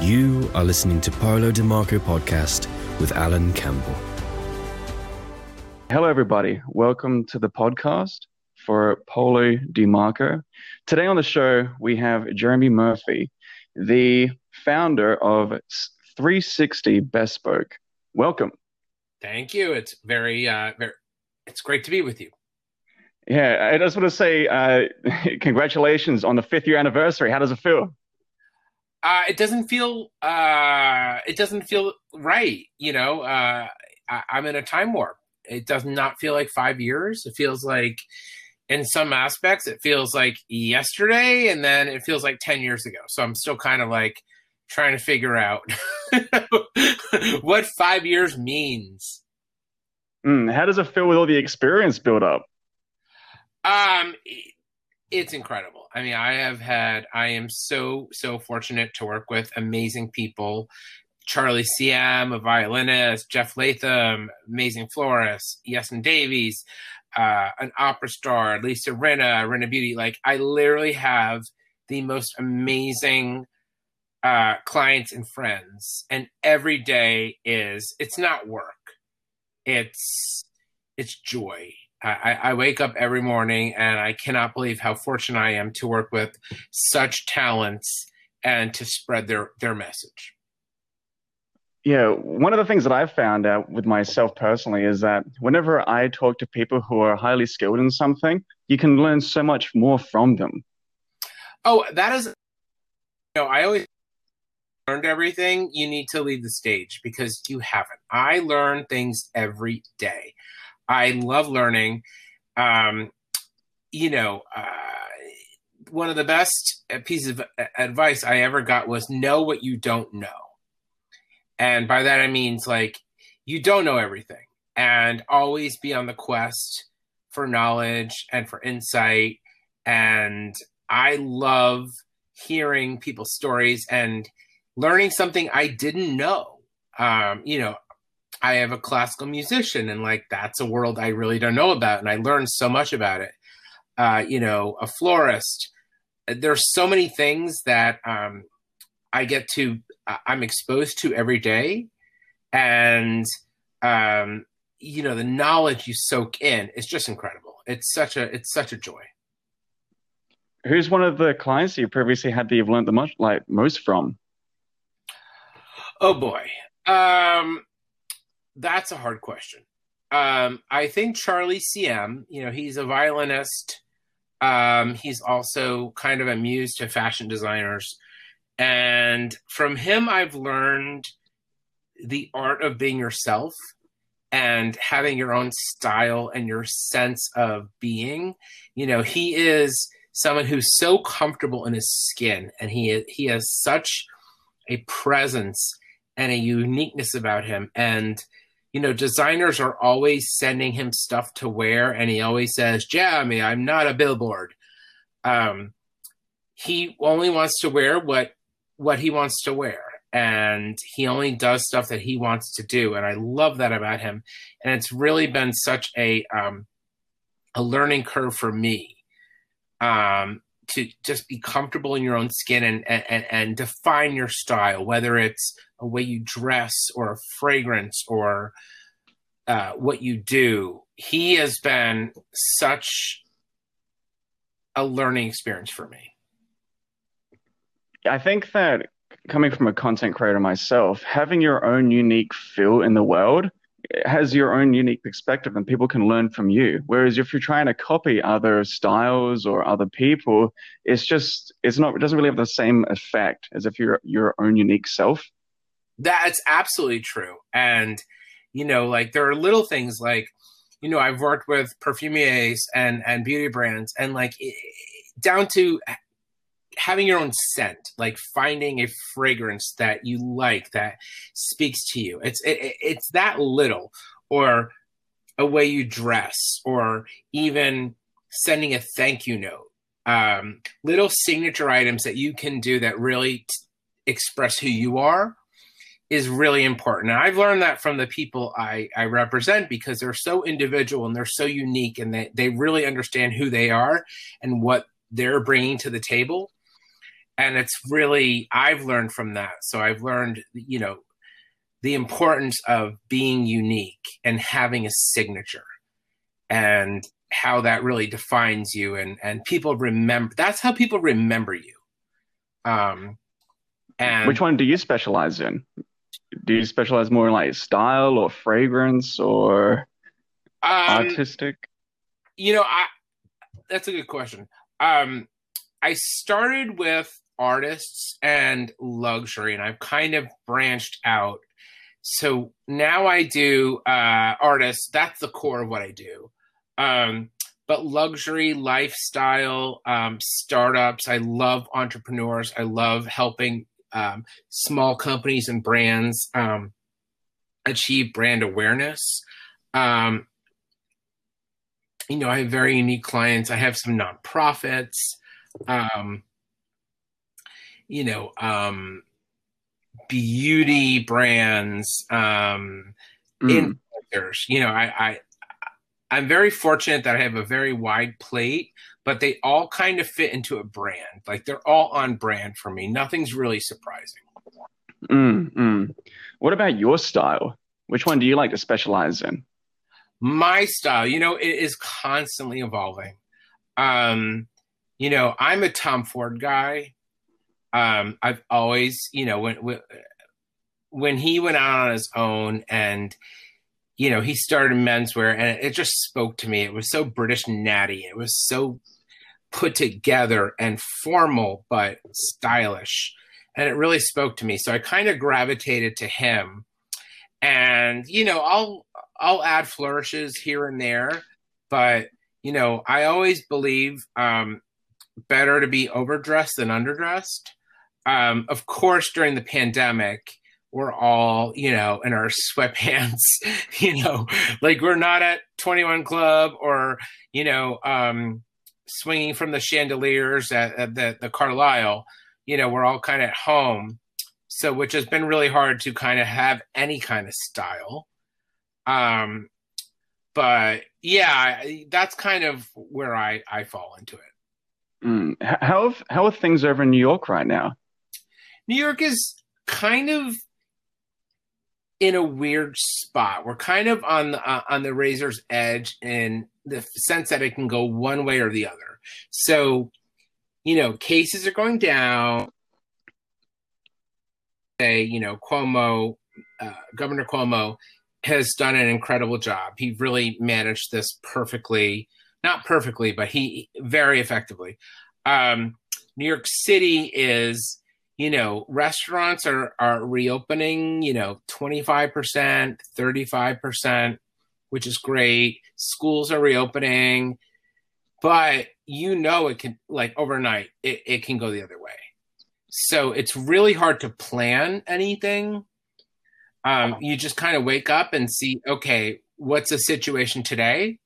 You are listening to Paolo DiMarco podcast with Alan Campbell. Hello, everybody. Welcome to the podcast for Paolo DiMarco. Today on the show, we have Jeremy Murphy, the founder of 360 Bespoke. Welcome. Thank you. It's very, uh, very, it's great to be with you. Yeah, I just want to say uh, congratulations on the fifth year anniversary. How does it feel? Uh, it doesn't feel, uh, it doesn't feel right. You know, uh, I, I'm in a time warp. It does not feel like five years. It feels like, in some aspects, it feels like yesterday, and then it feels like ten years ago. So I'm still kind of like trying to figure out what five years means. Mm, how does it feel with all the experience built up? Um, it's incredible. I mean, I have had, I am so, so fortunate to work with amazing people. Charlie Siem, a violinist, Jeff Leatham, amazing florist, Iestyn Davies, uh, an opera star, Lisa Rinna, Rinna Beauty. Like, I literally have the most amazing uh, clients and friends, and every day is it's not work, it's it's joy. I, I wake up every morning and I cannot believe how fortunate I am to work with such talents and to spread their their message. Yeah, one of the things that I've found out with myself personally is that whenever I talk to people who are highly skilled in something, you can learn so much more from them. Oh, that is, you know, I always learned everything. You need to leave the stage because you haven't. I learn things every day. I love learning. Um, you know, uh, one of the best pieces of advice I ever got was know what you don't know. And by that I means like you don't know everything and always be on the quest for knowledge and for insight. And I love hearing people's stories and learning something I didn't know. Um, you know, I have a classical musician, and like that's a world I really don't know about, and I learned so much about it. Uh, you know, a florist. There's so many things that um, I get to, I'm exposed to every day, and um, you know, the knowledge you soak in is just incredible. It's such a, it's such a joy. Who's one of the clients you previously had that you've learned the most, like most from? Oh boy. Um, that's a hard question. Um, I think Charlie Siem, you know, he's a violinist. Um, he's also kind of a muse to fashion designers. And from him, I've learned the art of being yourself and having your own style and your sense of being. You know, he is someone who's so comfortable in his skin and he he has such a presence and a uniqueness about him and you know, designers are always sending him stuff to wear, and he always says, "Jeremy, I'm not a billboard." Um, he only wants to wear what what he wants to wear, and he only does stuff that he wants to do, and I love that about him. And it's really been such a um, a learning curve for me um, to just be comfortable in your own skin and, and and define your style, whether it's a way you dress or a fragrance or uh, what you do. He has been such a learning experience for me. I think that coming from a content creator myself, having your own unique feel in the world has your own unique perspective and people can learn from you. Whereas if you're trying to copy other styles or other people, it's just it's not it doesn't really have the same effect as if you're your own unique self. That's absolutely true. And, you know, like there are little things like, you know, I've worked with perfumiers and, and beauty brands and like down to having your own scent, like finding a fragrance that you like that speaks to you. It's, it, it's that little or a way you dress or even sending a thank you note. Um, little signature items that you can do that really t- express who you are is really important. And I've learned that from the people I, I represent because they're so individual and they're so unique and they, they really understand who they are and what they're bringing to the table. And it's really I've learned from that. So I've learned, you know, the importance of being unique and having a signature and how that really defines you and and people remember that's how people remember you. Um and which one do you specialize in? Do you specialize more in like style or fragrance or um, artistic? you know i that's a good question. Um i started with artists and luxury and i've kind of branched out so now i do uh artists that's the core of what i do um, but luxury lifestyle um, startups. I love entrepreneurs. I love helping um, small companies and brands um, achieve brand awareness. Um, you know, I have very unique clients. I have some nonprofits. Um, you know, um, beauty brands, um, mm. influencers. You know, I, I I'm very fortunate that I have a very wide plate, but they all kind of fit into a brand. Like they're all on brand for me. Nothing's really surprising. Mm, mm. What about your style? Which one do you like to specialize in? My style, you know, it is constantly evolving. Um, you know, I'm a Tom Ford guy. Um, I've always, you know, when when he went out on his own and you know, he started menswear and it just spoke to me. It was so British natty. It was so put together and formal, but stylish. And it really spoke to me. So I kind of gravitated to him. And, you know, I'll I'll add flourishes here and there, but you know, I always believe um, better to be overdressed than underdressed. Um, of course, during the pandemic, we're all, you know, in our sweatpants, you know, like we're not at 21 Club or, you know, um, swinging from the chandeliers at, at the, the Carlyle, you know, we're all kind of at home. So, which has been really hard to kind of have any kind of style. Um, but yeah, that's kind of where I, I fall into it. Mm. How, how are things over in New York right now? New York is kind of in a weird spot. We're kind of on the uh, on the razor's edge in the sense that it can go one way or the other. So, you know, cases are going down. Say, you know, Cuomo, uh, Governor Cuomo has done an incredible job. He really managed this perfectly, not perfectly, but he very effectively. Um, New York City is you know, restaurants are are reopening, you know, 25%, 35%, which is great. Schools are reopening, but you know it can like overnight it, it can go the other way. So it's really hard to plan anything. Um, you just kind of wake up and see, okay, what's the situation today?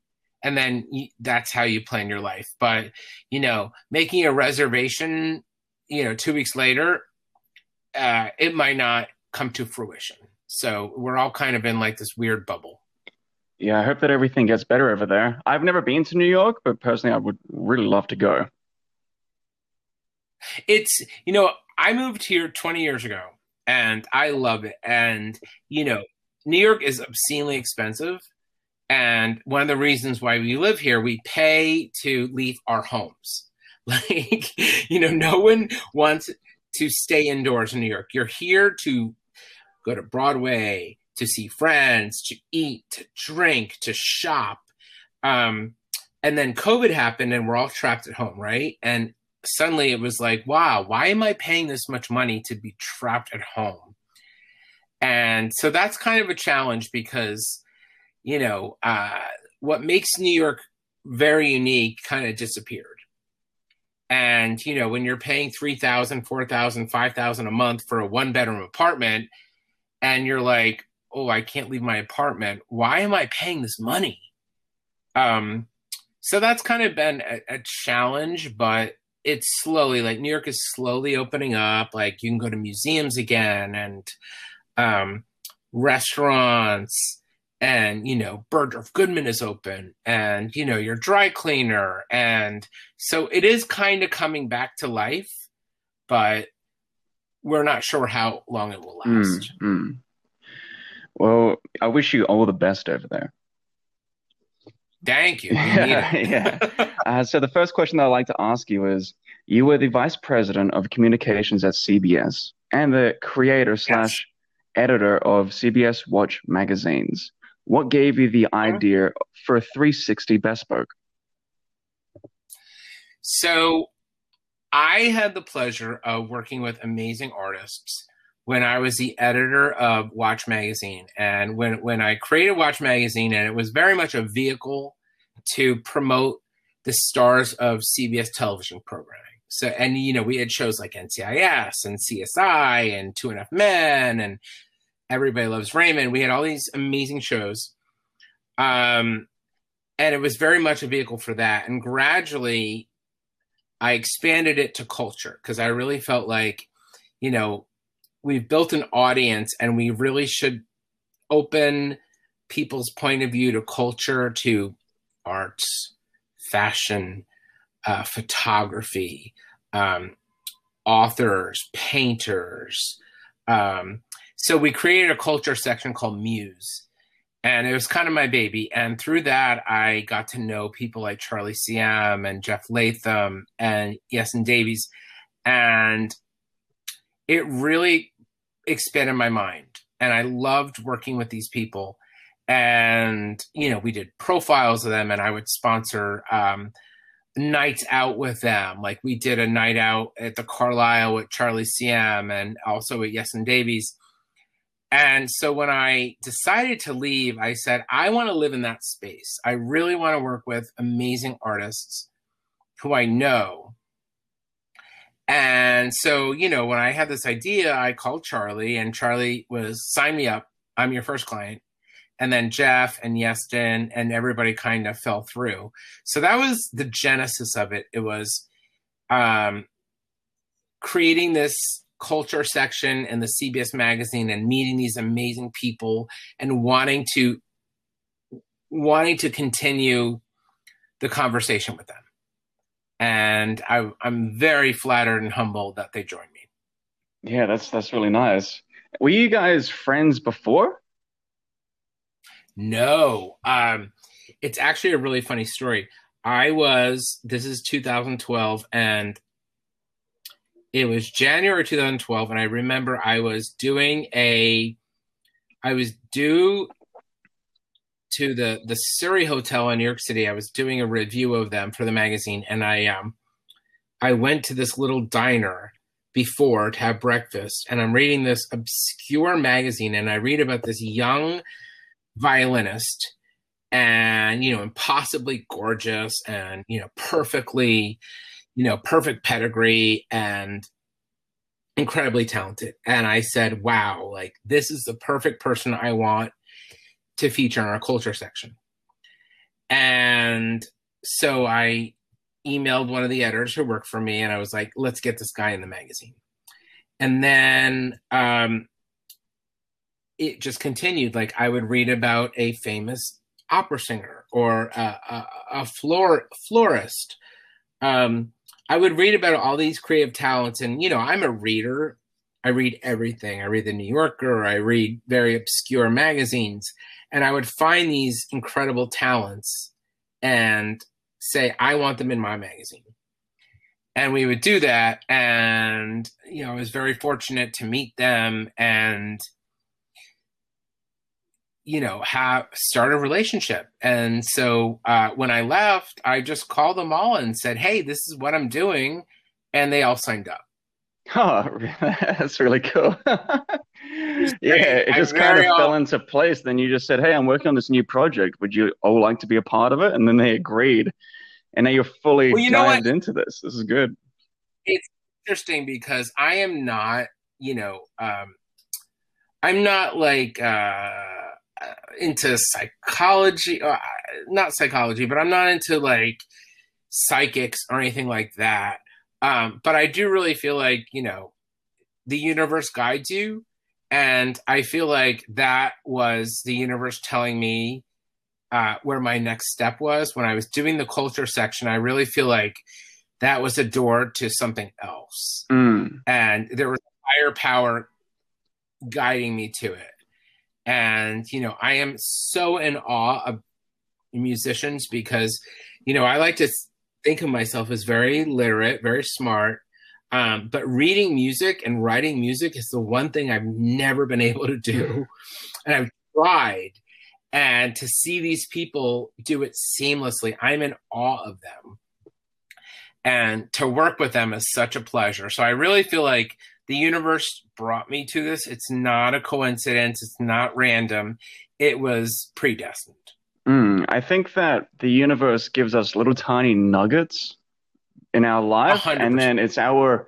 And then you, that's how you plan your life. But, you know, making a reservation you know, two weeks later, uh, it might not come to fruition. So we're all kind of in like this weird bubble. Yeah, I hope that everything gets better over there. I've never been to New York, but personally, I would really love to go. It's, you know, I moved here 20 years ago and I love it. And, you know, New York is obscenely expensive. And one of the reasons why we live here, we pay to leave our homes. Like, you know, no one wants to stay indoors in New York. You're here to go to Broadway, to see friends, to eat, to drink, to shop. Um, and then COVID happened and we're all trapped at home, right? And suddenly it was like, wow, why am I paying this much money to be trapped at home? And so that's kind of a challenge because, you know, uh, what makes New York very unique kind of disappeared. And, you know, when you're paying 3000 4000 5000 a month for a one bedroom apartment and you're like, oh, I can't leave my apartment. Why am I paying this money? Um, so that's kind of been a, a challenge, but it's slowly like New York is slowly opening up. Like you can go to museums again and um, restaurants and you know Bergdorf Goodman is open and you know your dry cleaner and so it is kind of coming back to life but we're not sure how long it will last. Mm, mm. Well, I wish you all the best over there. Thank you. Yeah, yeah. Uh, so the first question that I'd like to ask you is: You were the vice president of communications at CBS and the creator slash editor of CBS Watch magazines. What gave you the idea for a 360 bespoke? So, I had the pleasure of working with amazing artists when I was the editor of Watch Magazine. And when, when I created Watch Magazine, and it was very much a vehicle to promote the stars of CBS television programming. So, and you know, we had shows like NCIS and CSI and Two and a Half Men and Everybody Loves Raymond. We had all these amazing shows. Um, and it was very much a vehicle for that. And gradually, I expanded it to culture because I really felt like, you know, we've built an audience and we really should open people's point of view to culture, to arts, fashion, uh, photography, um, authors, painters. Um, so we created a culture section called Muse. And it was kind of my baby. And through that, I got to know people like Charlie Siem and Jeff Leatham and Iestyn Davies. And it really expanded my mind and I loved working with these people. And you know, we did profiles of them, and I would sponsor um, nights out with them. Like we did a night out at the Carlyle with Charlie Siem and also at Iestyn Davies. And so when I decided to leave, I said, I want to live in that space. I really want to work with amazing artists who I know and so, you know, when I had this idea, I called Charlie, and Charlie was sign me up. I'm your first client. And then Jeff and Iestyn and everybody kind of fell through. So that was the genesis of it. It was um, creating this culture section in the CBS magazine and meeting these amazing people and wanting to wanting to continue the conversation with them and I, I'm very flattered and humbled that they joined me. Yeah, that's that's really nice. Were you guys friends before? No, um, it's actually a really funny story. I was this is 2012, and it was January 2012, and I remember I was doing a, I was due to the the Surrey Hotel in New York City. I was doing a review of them for the magazine, and I um I went to this little diner before to have breakfast, and I'm reading this obscure magazine, and I read about this young violinist, and you know, impossibly gorgeous, and you know, perfectly, you know, perfect pedigree, and incredibly talented. And I said, wow, like this is the perfect person I want to feature in our culture section. And so I emailed one of the editors who worked for me and I was like, let's get this guy in the magazine. And then um, it just continued. Like I would read about a famous opera singer or a, a, a flor- florist. Um, I would read about all these creative talents. And, you know, I'm a reader. I read everything. I read the New Yorker. I read very obscure magazines and I would find these incredible talents and say, I want them in my magazine. And we would do that. And, you know, I was very fortunate to meet them and, you know, have start a relationship. And so uh, when I left, I just called them all and said, Hey, this is what I'm doing. And they all signed up. Oh, that's really cool. yeah, it just kind of fell into place. Then you just said, "Hey, I'm working on this new project. Would you all like to be a part of it?" And then they agreed, and now you're fully well, you dived into this. This is good. It's interesting because I am not, you know, um, I'm not like uh, into psychology, uh, not psychology, but I'm not into like psychics or anything like that. Um, but I do really feel like, you know, the universe guides you. And I feel like that was the universe telling me uh, where my next step was. When I was doing the culture section, I really feel like that was a door to something else. Mm. And there was a higher power guiding me to it. And, you know, I am so in awe of musicians because, you know, I like to think of myself as very literate, very smart. Um, but reading music and writing music is the one thing I've never been able to do. And I've tried. And to see these people do it seamlessly, I'm in awe of them. And to work with them is such a pleasure. So I really feel like the universe brought me to this. It's not a coincidence, it's not random. It was predestined. Mm, I think that the universe gives us little tiny nuggets in our life, 100%. and then it's our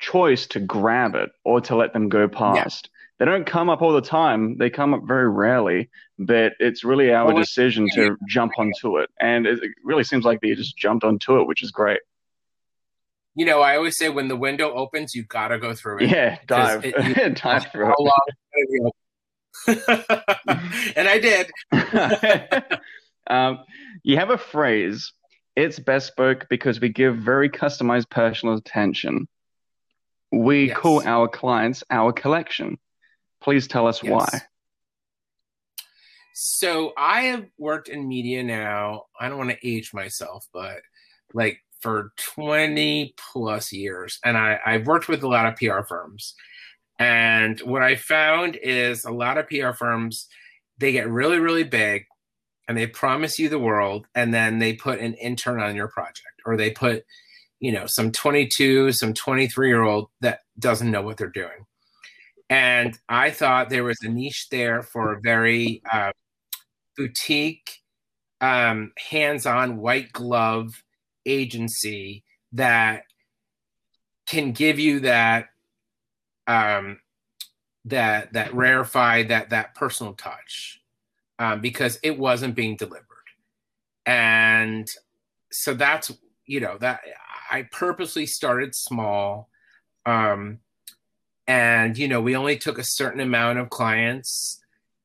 choice to grab it or to let them go past. They don't come up all the time, they come up very rarely, but it's really our Well, decision to jump onto it. And it really seems like they just jumped onto it, which is great. You know, I always say when the window opens, you got to go through it. Yeah, dive, it- you- dive through How long it's gonna be open. and I did. um, you have a phrase. It's bespoke because we give very customized personal attention. We Yes. call our clients our collection. Please tell us Yes. why. So I have worked in media now. I don't want to age myself, but like for 20 plus years. And I, I've worked with a lot of PR firms. And what I found is a lot of PR firms, they get really, really big and they promise you the world. And then they put an intern on your project or they put, you know, some 22, some 23 year old that doesn't know what they're doing. And I thought there was a niche there for a very uh, boutique, um, hands on, white glove agency that can give you that um, that that rarefied that that personal touch um, because it wasn't being delivered. And so that's you know that i purposely started small um, and you know we only took a certain amount of clients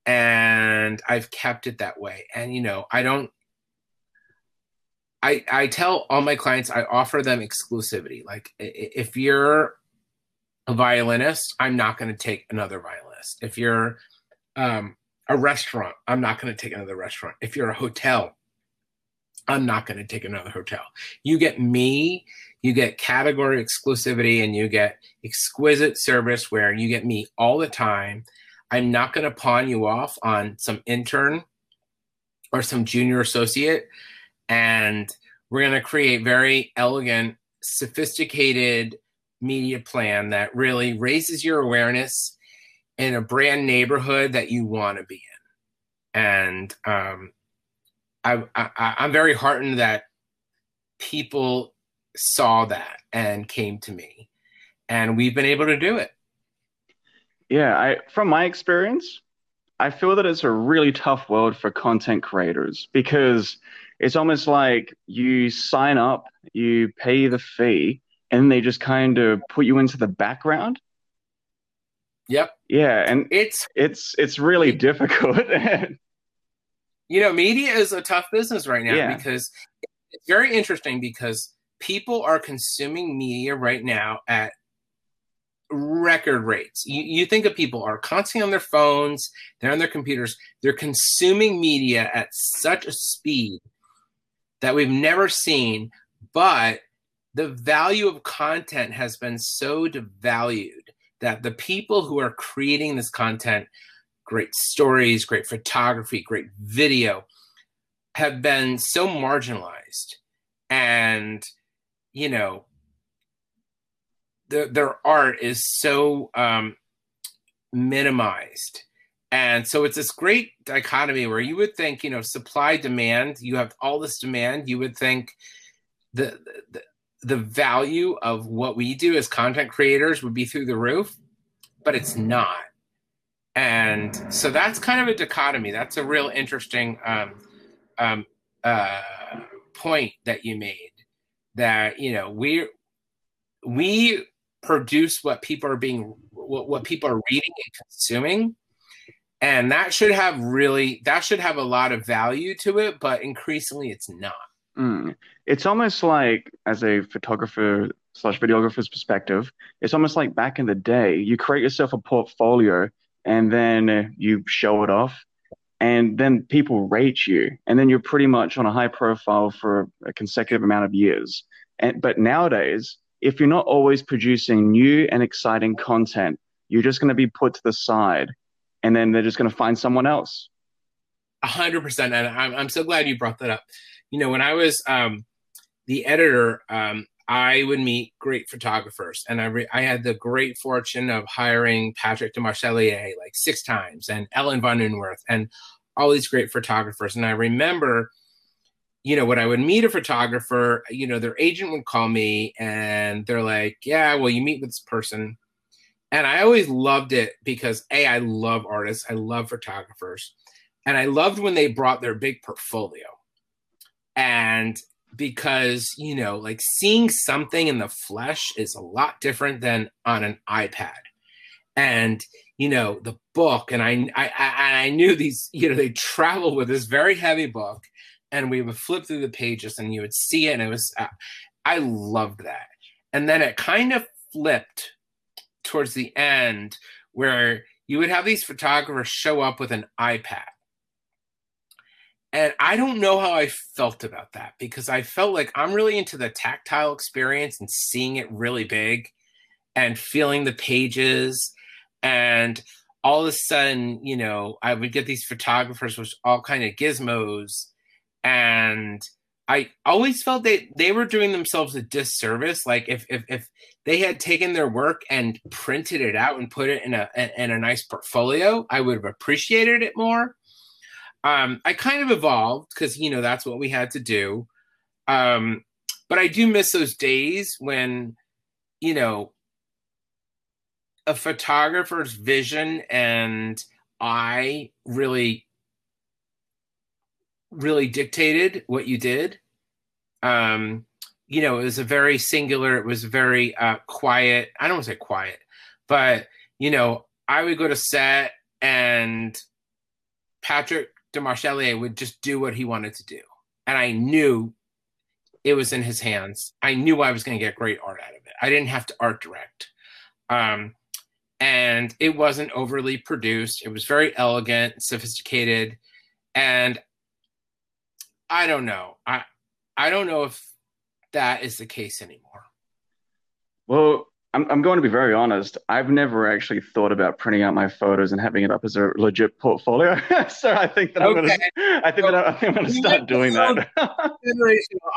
and i've kept it that way. And you know i don't i i tell all my clients i offer them exclusivity. Like if you're a violinist i'm not going to take another violinist. If you're um, a restaurant i'm not going to take another restaurant. If you're a hotel i'm not going to take another hotel. You get me you get category exclusivity and you get exquisite service where you get me all the time. I'm not going to pawn you off on some intern or some junior associate and we're going to create very elegant sophisticated media plan that really raises your awareness in a brand neighborhood that you want to be in and um, I, I, I'm very heartened that people saw that and came to me, and we've been able to do it. Yeah, I from my experience, I feel that it's a really tough world for content creators because it's almost like you sign up, you pay the fee, and they just kind of put you into the background. Yep, Yeah, and it's it's it's really difficult. you know, media is a tough business right now Yeah. because it's very interesting because people are consuming media right now at record rates. You, you think of people are constantly on their phones, they're on their computers, they're consuming media at such a speed that we've never seen, but the value of content has been so devalued that the people who are creating this content, great stories, great photography, great video, have been so marginalized. And, you know, the, their art is so um, minimized. And so it's this great dichotomy where you would think, you know, supply demand, you have all this demand, you would think the, the the value of what we do as content creators would be through the roof, but it's not. And so that's kind of a dichotomy. That's a real interesting um, um, uh, point that you made. That you know we we produce what people are being what, what people are reading and consuming, and that should have really that should have a lot of value to it. But increasingly, it's not. Mm. it's almost like as a photographer slash videographer's perspective, it's almost like back in the day, you create yourself a portfolio and then you show it off and then people rate you and then you're pretty much on a high profile for a consecutive amount of years and but nowadays if you're not always producing new and exciting content you're just going to be put to the side and then they're just going to find someone else. A hundred percent and I'm, I'm so glad you brought that up. You know when i was um the editor um I would meet great photographers, and I re- I had the great fortune of hiring Patrick Demarchelier like six times, and Ellen von Unwerth, and all these great photographers. And I remember, you know, when I would meet a photographer, you know, their agent would call me, and they're like, "Yeah, well, you meet with this person," and I always loved it because a I love artists, I love photographers, and I loved when they brought their big portfolio, and because you know like seeing something in the flesh is a lot different than on an ipad. And you know the book and i i i knew these you know they travel with this very heavy book and we would flip through the pages and you would see it and it was uh, i loved that. And then it kind of flipped towards the end where you would have these photographers show up with an ipad and I don't know how I felt about that because I felt like I'm really into the tactile experience and seeing it really big and feeling the pages. And all of a sudden, you know, I would get these photographers with all kind of gizmos. And I always felt that they were doing themselves a disservice. Like if, if, if they had taken their work and printed it out and put it in a, in a nice portfolio, I would have appreciated it more um, I kind of evolved because you know that's what we had to do. Um, but I do miss those days when, you know, a photographer's vision and I really, really dictated what you did. Um, you know, it was a very singular, it was very uh, quiet. I don't want to say quiet, but, you know, I would go to set and Patrick Demarchelier would just do what he wanted to do. And I knew it was in his hands. I knew I was going to get great art out of it. I didn't have to art direct. Um, and it wasn't overly produced. It was very elegant, sophisticated. And I don't know. I I don't know if that is the case anymore. Well, I'm, I'm going to be very honest. I've never actually thought about printing out my photos and having it up as a legit portfolio. so I think that okay. I'm going to. I think that I'm going to start doing that.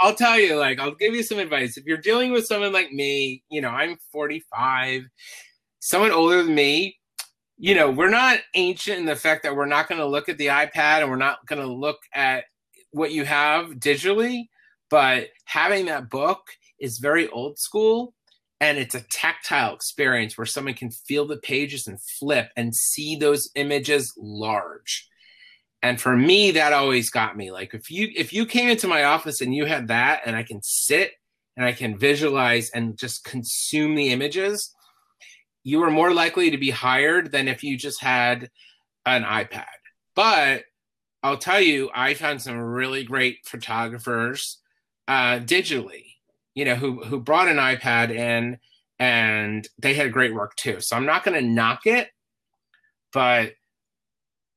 I'll tell you, like, I'll give you some advice. If you're dealing with someone like me, you know, I'm 45, someone older than me. You know, we're not ancient in the fact that we're not going to look at the iPad and we're not going to look at what you have digitally, but having that book is very old school and it's a tactile experience where someone can feel the pages and flip and see those images large. And for me that always got me. Like if you if you came into my office and you had that and i can sit and i can visualize and just consume the images you are more likely to be hired than if you just had an ipad. But i'll tell you i found some really great photographers uh, digitally you know, who who brought an iPad in and they had great work too. So I'm not going to knock it, but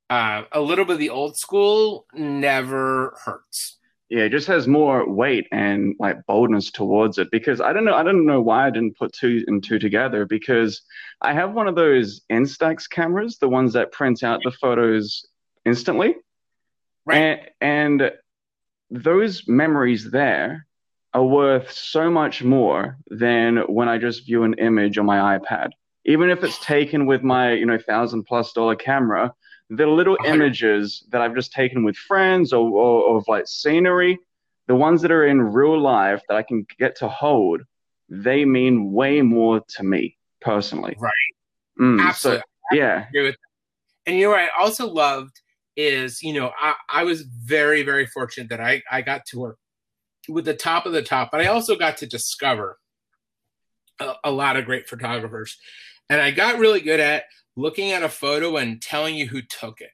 uh, a little bit of the old school never hurts. Yeah, it just has more weight and like boldness towards it because I don't know I don't know why I didn't put two and two together because I have one of those Instax cameras, the ones that print out the photos instantly. Right. And, and those memories there are worth so much more than when I just view an image on my iPad. Even if it's taken with my, you know, thousand plus dollar camera, the little images that I've just taken with friends or, or, or of like scenery, the ones that are in real life that I can get to hold, they mean way more to me personally. Right. Mm, Absolutely. So, yeah. And you know what I also loved is, you know, I, I was very, very fortunate that I, I got to work with the top of the top. But I also got to discover a, a lot of great photographers. And I got really good at looking at a photo and telling you who took it.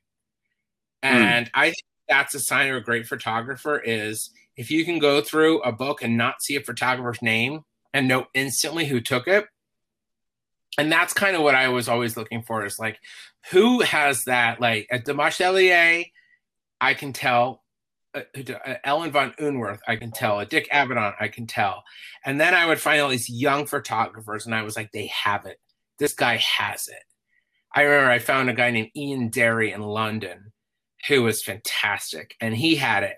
Hmm. And mm. I think that's a sign of a great photographer is if you can go through a book and not see a photographer's name and know instantly who took it. And that's kind of what I was always looking for is like, who has that? Like at Demarche I can tell. Uh, uh, Ellen von Unwerth, I can tell. A Dick Avedon, I can tell. And then I would find all these young photographers, and I was like, they have it. This guy has it. I remember I found a guy named Ian Derry in London who was fantastic, and he had it.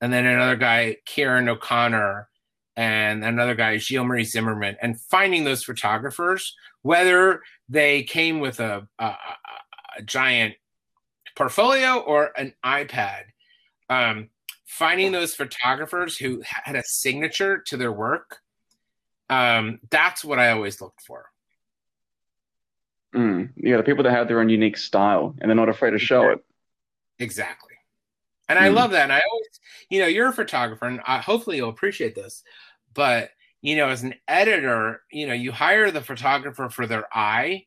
And then another guy, Kieran O'Connor, and another guy, Gilles Marie Zimmermann, and finding those photographers, whether they came with a, a, a giant portfolio or an iPad, um, finding those photographers who had a signature to their work, um, that's what I always looked for. Mm, yeah, the people that have their own unique style and they're not afraid to show it. Exactly. And mm. I love that. And I always, you know, you're a photographer, and I, hopefully you'll appreciate this. But you know, as an editor, you know, you hire the photographer for their eye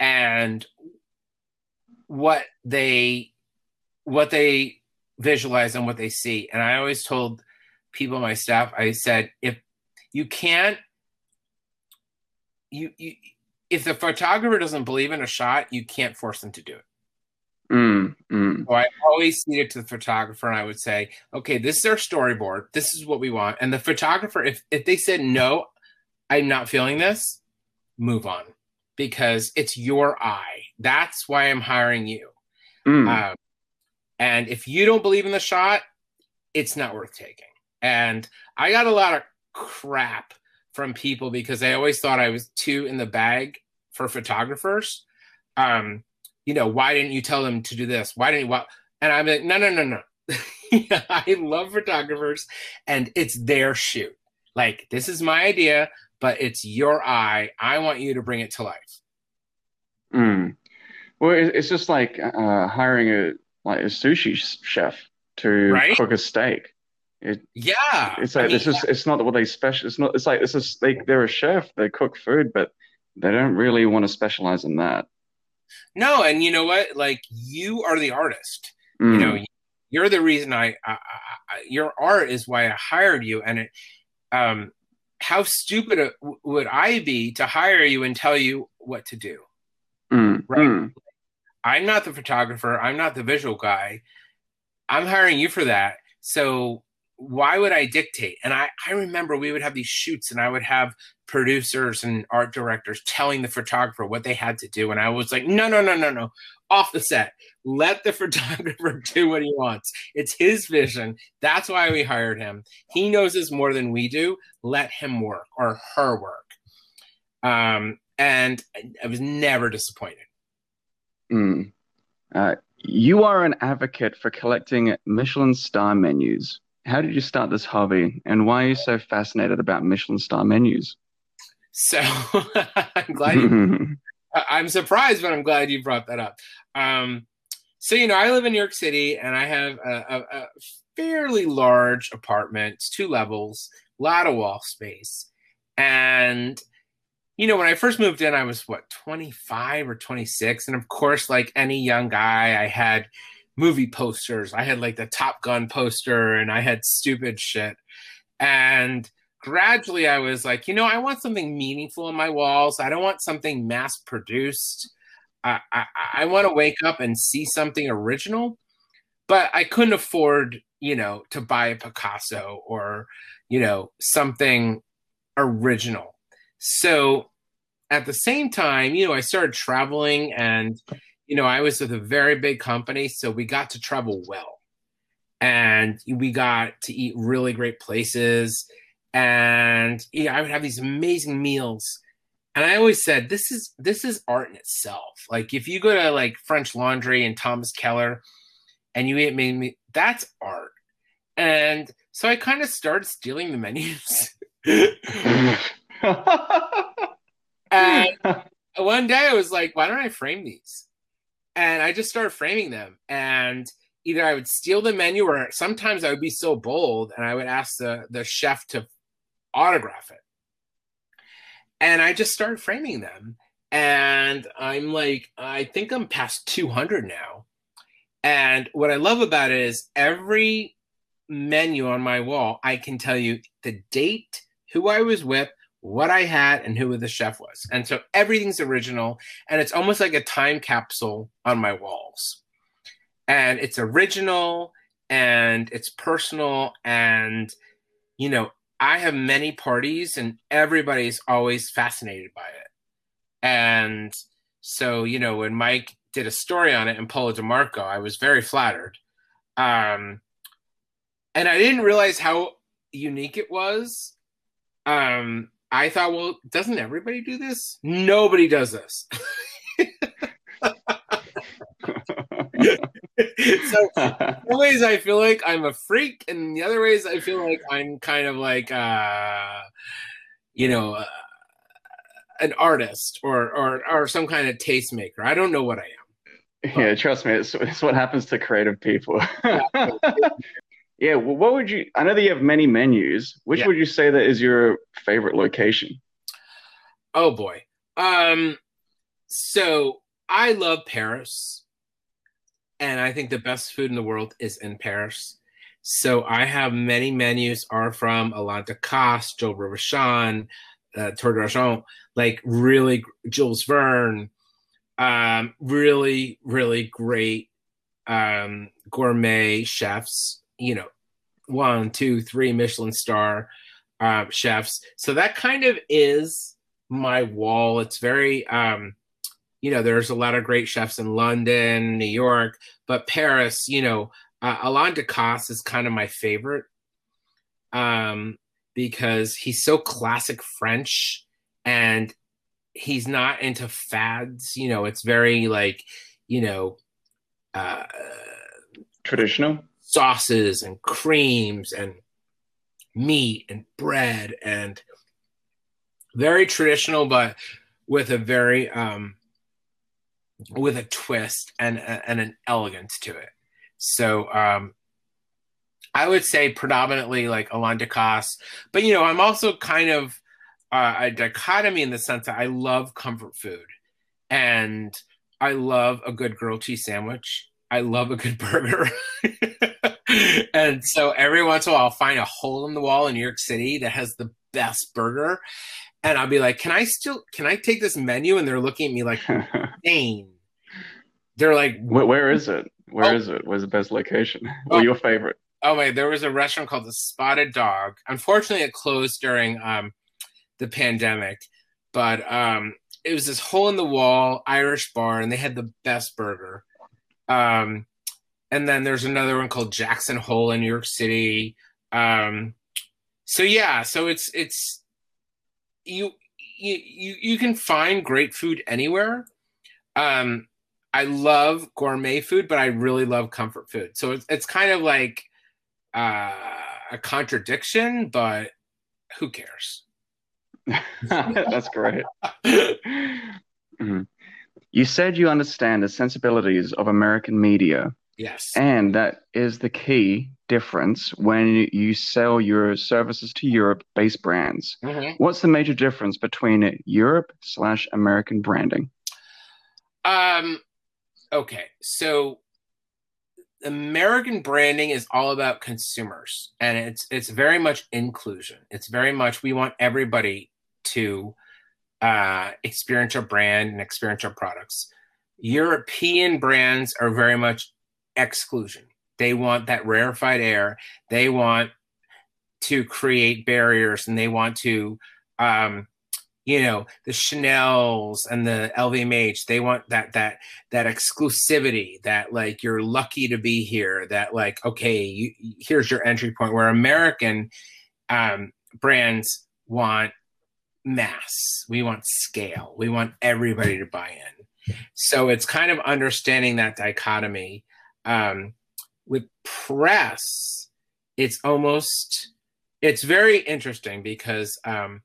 and what they what they visualize and what they see. And I always told people my staff, I said, if you can't you, you if the photographer doesn't believe in a shot, you can't force them to do it. Mm, mm. So I always see it to the photographer and I would say, okay, this is our storyboard. This is what we want. And the photographer, if, if they said, no, I'm not feeling this, move on because it's your eye. That's why I'm hiring you. Mm. Um, and if you don't believe in the shot, it's not worth taking. And I got a lot of crap from people because I always thought I was too in the bag for photographers. Um, you know, why didn't you tell them to do this? Why didn't you? Well, and I'm like, no, no, no, no. I love photographers and it's their shoot. Like, this is my idea, but it's your eye. I want you to bring it to life. Mm. Well, it's just like uh, hiring a like a sushi chef to right? cook a steak. It, yeah, it's like I mean, this is it's not what they special. It's not. It's like this is they they're a chef. They cook food, but they don't really want to specialize in that. No, and you know what? Like you are the artist. Mm. You know, you're the reason I, I, I, your art is why I hired you. And it, um, how stupid would I be to hire you and tell you what to do? Mm. Right. Mm. I'm not the photographer. I'm not the visual guy. I'm hiring you for that. So why would I dictate? And I, I remember we would have these shoots and I would have producers and art directors telling the photographer what they had to do. And I was like, no, no, no, no, no, off the set. Let the photographer do what he wants. It's his vision. That's why we hired him. He knows this more than we do. Let him work or her work. Um, and I was never disappointed. Mm. Uh, you are an advocate for collecting Michelin star menus. How did you start this hobby, and why are you so fascinated about Michelin star menus? So I'm glad you, I'm surprised, but I'm glad you brought that up. Um, so you know, I live in New York City, and I have a, a, a fairly large apartment, two levels, a lot of wall space, and you know, when I first moved in, I was what 25 or 26, and of course, like any young guy, I had movie posters. I had like the Top Gun poster and I had stupid shit. And gradually I was like, you know, I want something meaningful on my walls. I don't want something mass produced. I, I, I want to wake up and see something original, but I couldn't afford, you know, to buy a Picasso or, you know, something original. So at the same time, you know, I started traveling and you know, I was with a very big company, so we got to travel well. And we got to eat really great places. And I would have these amazing meals. And I always said, this is this is art in itself. Like if you go to like French Laundry and Thomas Keller and you eat me, that's art. And so I kind of started stealing the menus. and one day I was like, why don't I frame these? and I just started framing them. And either I would steal the menu, or sometimes I would be so bold and I would ask the the chef to autograph it. And I just started framing them, and I'm like, I think I'm past 200 now, And what I love about it is every menu on my wall, I can tell you the date, who I was with, what I had, and who the chef was. And so everything's original. And it's almost like a time capsule on my walls. And it's original and it's personal. And, you know, I have many parties and everybody's always fascinated by it. And so, you know, when Mike did a story on it and Polo DeMarco, I was very flattered. Um, and I didn't realize how unique it was. Um, I thought, well, doesn't everybody do this? Nobody does this. so some ways I feel like I'm a freak, and the other ways I feel like I'm kind of like, uh, you know, uh, an artist or, or or some kind of tastemaker. I don't know what I am. Yeah, trust me, it's, it's what happens to creative people. yeah, well, what would you? I know that you have many menus. Which Yeah. would you say that is your favorite location? Oh boy. Um so I love Paris. And I think the best food in the world is in Paris. So I have many menus are from Alain Ducasse, Joël Robuchon, uh, Tour d'Argent, like really Jules Verne, um, really, really great um, gourmet chefs, you know, one, two, three Michelin star uh, chefs. So that kind of is my wall. It's very, um, you know, there's a lot of great chefs in London, New York, but Paris, you know, uh, Alain Ducasse is kind of my favorite um, because he's so classic French and he's not into fads. You know, it's very like, you know, uh, Traditional. sauces and creams and meat and bread and very traditional but with a very um with a twist and and an elegance to it. So um i would say predominantly like Alain Ducasse but you know i'm also kind of uh, a dichotomy in the sense that i love comfort food and i love a good grilled cheese sandwich. I love a good burger. And so every once in a while i'll find a hole in the wall in new york city that has the best burger and I'll be like, "Can I still can I take this menu?" And they're looking at me like, "Dang." They're like, where, where is it? Where Oh. is it? Where's the best location? Oh. Or your favorite? "Oh wait, there was a restaurant called the Spotted Dog. Unfortunately, it closed during um, the pandemic, but um, it was this hole in the wall Irish bar, and they had the best burger. Um, and then there's another one called Jackson Hole in New York City. Um, so yeah, so it's it's you you you, can find great food anywhere. Um, I love gourmet food, but I really love comfort food. So it's it's kind of like uh, a contradiction, but who cares? That's great. Mhm. You said you understand the sensibilities of American media, Yes. and that is the key difference when you sell your services to Europe-based brands. Mhm. What's the major difference between Europe slash American branding? Um, okay, so American branding is all about consumers, and it's it's very much inclusion. It's very much we want everybody to uh, experience our brand and experience our products. European brands are very much exclusion. They want that rarefied air. They want to create barriers, and they want to um, you know the Chanel's and the LVMH. They want that that that exclusivity. That like you're lucky to be here. That like okay, you, here's your entry point. Where American um, brands want mass. We want scale. We want everybody to buy in. So it's kind of understanding that dichotomy. Um, with press, it's almost it's very interesting because um,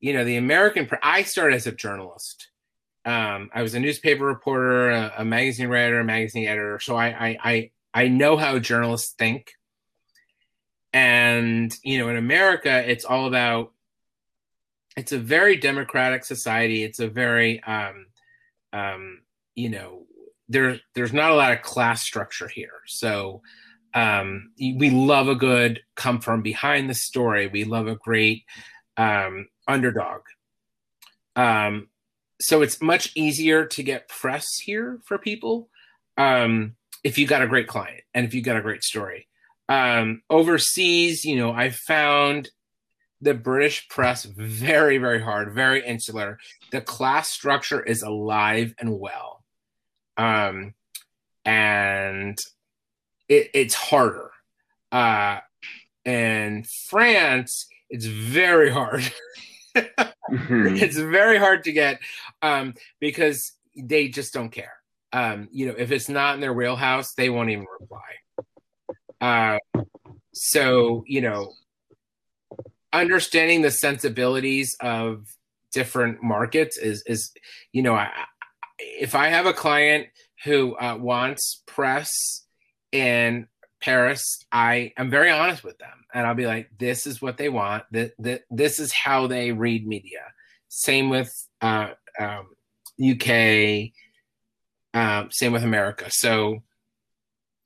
you know the American. Pre- I started as a journalist. Um, I was a newspaper reporter, a, a magazine writer, a magazine editor. So I, I I I know how journalists think. And you know, in America, it's all about. It's a very democratic society. It's a very, um, um, you know, there there's not a lot of class structure here. So um, we love a good come from behind the story. We love a great um, underdog. Um, so it's much easier to get press here for people um, if you got a great client and if you got a great story. Um, overseas, you know, I found the British press very, very hard, very insular. The class structure is alive and well. Um, and it, it's harder. Uh, in France, it's very hard. mm-hmm. It's very hard to get um, because they just don't care. Um, you know, if it's not in their wheelhouse, they won't even reply. Uh, so, you know, understanding the sensibilities of different markets is is you know I, if I have a client who uh, wants press in Paris, I am very honest with them, and I'll be like, "This is what they want. That this is how they read media." Same with uh, um, UK. Um, same with America. So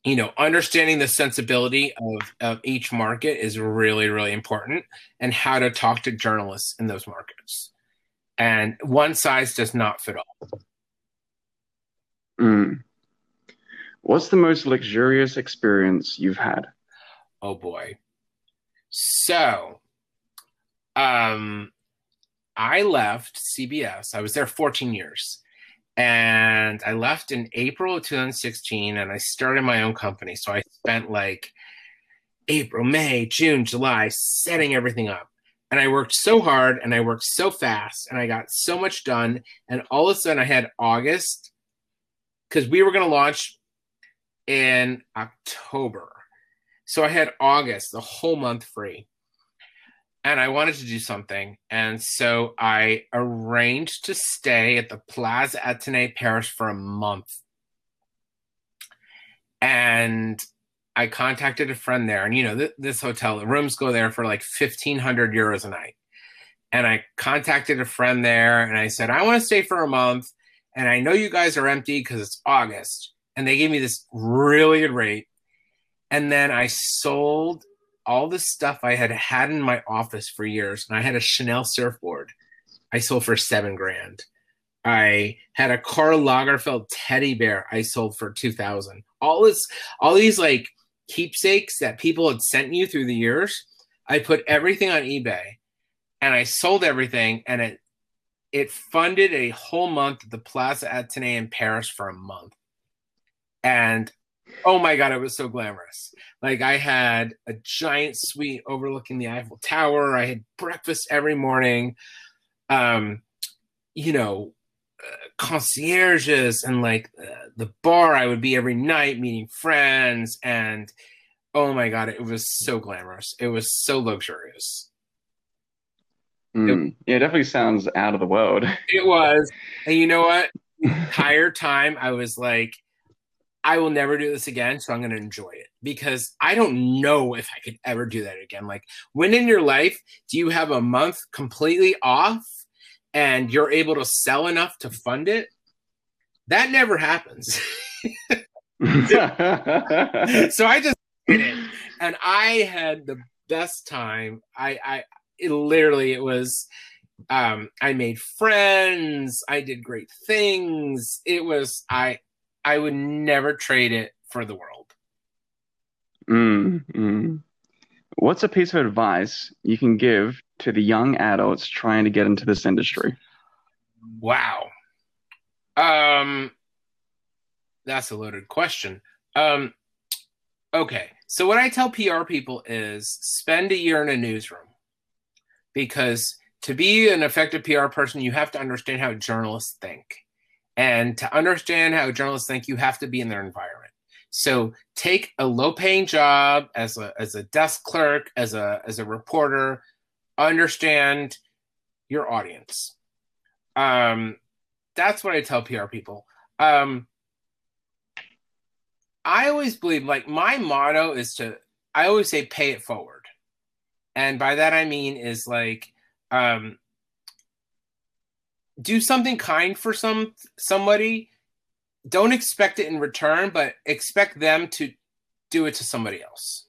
you know understanding the sensibility of, of each market is really really important and how to talk to journalists in those markets and one size does not fit all mm. what's the most luxurious experience you've had oh boy so um i left cbs i was there 14 years and I left in April of 2016 and I started my own company. So I spent like April, May, June, July setting everything up. And I worked so hard and I worked so fast and I got so much done. And all of a sudden I had August because we were going to launch in October. So I had August, the whole month free and I wanted to do something. And so I arranged to stay at the Plaza Athénée Paris for a month. And I contacted a friend there. And, you know, th- this hotel, the rooms go there for like 1500 euros a night. And I contacted a friend there and I said, I want to stay for a month. And I know you guys are empty because it's August. And they gave me this really good rate. And then I sold all the stuff I had had in my office for years, and I had a Chanel surfboard. I sold for seven grand. I had a Karl Lagerfeld teddy bear. I sold for two thousand. All this, all these like keepsakes that people had sent you through the years. I put everything on eBay, and I sold everything, and it it funded a whole month at the Plaza Athénée in Paris for a month. And oh my god, it was so glamorous. Like I had a giant suite overlooking the Eiffel Tower. I had breakfast every morning. Um, you know, uh, concierges and like uh, the bar I would be every night meeting friends and oh my god, it was so glamorous. It was so luxurious. Mm, it, yeah, it definitely sounds out of the world. It was. And you know what? Entire time I was like, I will never do this again, so I'm going to enjoy it because I don't know if I could ever do that again. Like, when in your life do you have a month completely off and you're able to sell enough to fund it? That never happens. so I just did it, and I had the best time. I, I, it literally, it was. Um, I made friends. I did great things. It was I I would never trade it for the world. Mm, mm. What's a piece of advice you can give to the young adults trying to get into this industry? Wow. Um, that's a loaded question. Um, okay. So, what I tell PR people is spend a year in a newsroom because to be an effective PR person, you have to understand how journalists think. And to understand how journalists think, you have to be in their environment. So take a low paying job as a, as a desk clerk, as a, as a reporter, understand your audience. Um, that's what I tell PR people. Um, I always believe, like, my motto is to, I always say, pay it forward. And by that I mean, is like, um, do something kind for some somebody don't expect it in return, but expect them to do it to somebody else.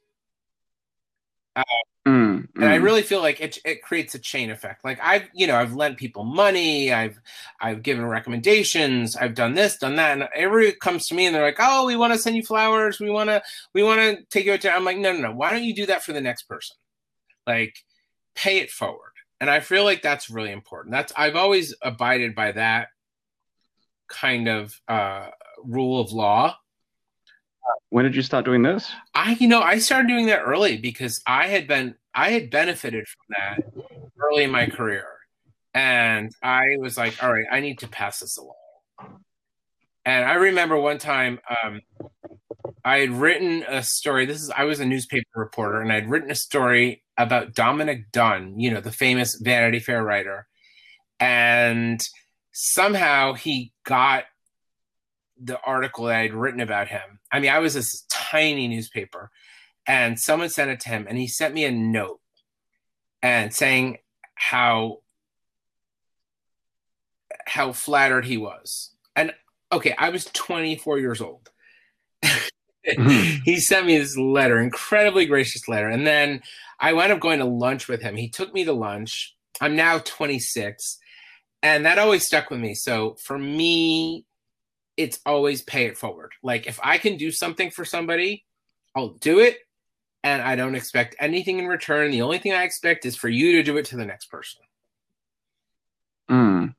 Uh, Mm, and I mm. really feel like it it creates a chain effect. Like I've you know I've lent people money, I've I've given recommendations, I've done this, done that, and everybody comes to me and they're like, oh, we want to send you flowers, we want to we want to take you out to. I'm like, no, no, no. Why don't you do that for the next person? Like, pay it forward. And I feel like that's really important. That's I've always abided by that kind of uh, rule of law. when did you start doing this? I, you know, I started doing that early because I had been, I had benefited from that early in my career. And I was like, all right, I need to pass this along. And I remember one time um, I had written a story. This is, I was a newspaper reporter and I'd written a story about Dominick Dunne, you know, the famous Vanity Fair writer. And somehow he got the article that I'd written about him. I mean, I was this tiny newspaper, and someone sent it to him, and he sent me a note and saying how how flattered he was. And okay, I was 24 years old. he sent me this letter, incredibly gracious letter, and then I wound up going to lunch with him. He took me to lunch. I'm now 26, and that always stuck with me. So for me, it's always pay it forward. Like if I can do something for somebody, I'll do it and I don't expect anything in return. The only thing I expect is for you to do it to the next person. Mm.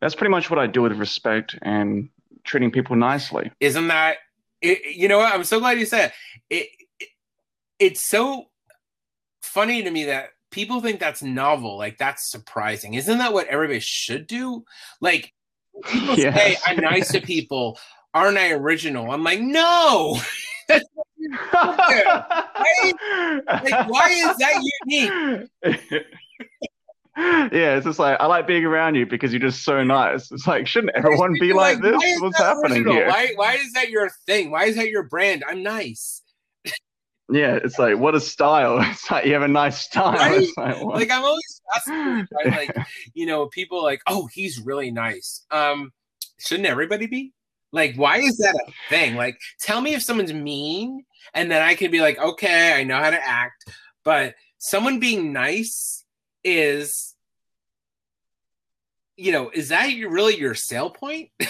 That's pretty much what I do with respect and treating people nicely. Isn't that it, you know what? I'm so glad you said it. it. It's so funny to me that people think that's novel, like that's surprising. Isn't that what everybody should do? Like people Yes. say I'm nice to people, aren't I original? I'm like, no. Like, why is that unique? yeah, it's just like I like being around you because you're just so nice. It's like, shouldn't everyone be like, this? What's happening original? here? Why, why is that your thing? Why is that your brand? I'm nice. Yeah, it's like what a style. It's like you have a nice style. Right? Like. Like I'm always fascinated by like, you know, people like, oh, he's really nice. Um, shouldn't everybody be? Like, why is that a thing? Like, tell me if someone's mean, and then I can be like, okay, I know how to act. But someone being nice is, you know, is that really your sale point?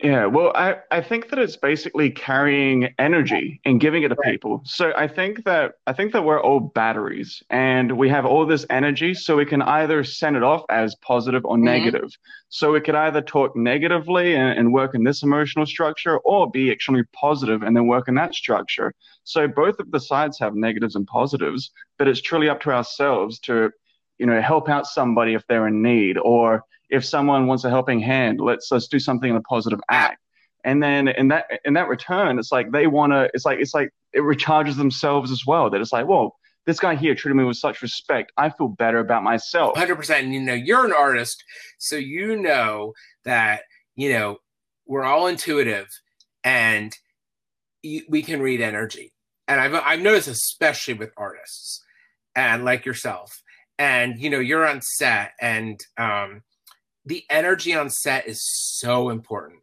Yeah, well, I, I think that it's basically carrying energy and giving it to Right. people. So I think that I think that we're all batteries and we have all this energy, so we can either send it off as positive or Mhm. negative. So we could either talk negatively and, and work in this emotional structure or be extremely positive and then work in that structure. So both of the sides have negatives and positives, but it's truly up to ourselves to, you know, help out somebody if they're in need or if someone wants a helping hand, let's let's do something in a positive act. And then in that in that return, it's like they want to. It's like it's like it recharges themselves as well. That it's like, well, this guy here treated me with such respect. I feel better about myself. hundred percent. You know, you're an artist, so you know that you know we're all intuitive, and we can read energy. And I've I've noticed, especially with artists, and like yourself, and you know, you're on set, and um, the energy on set is so important.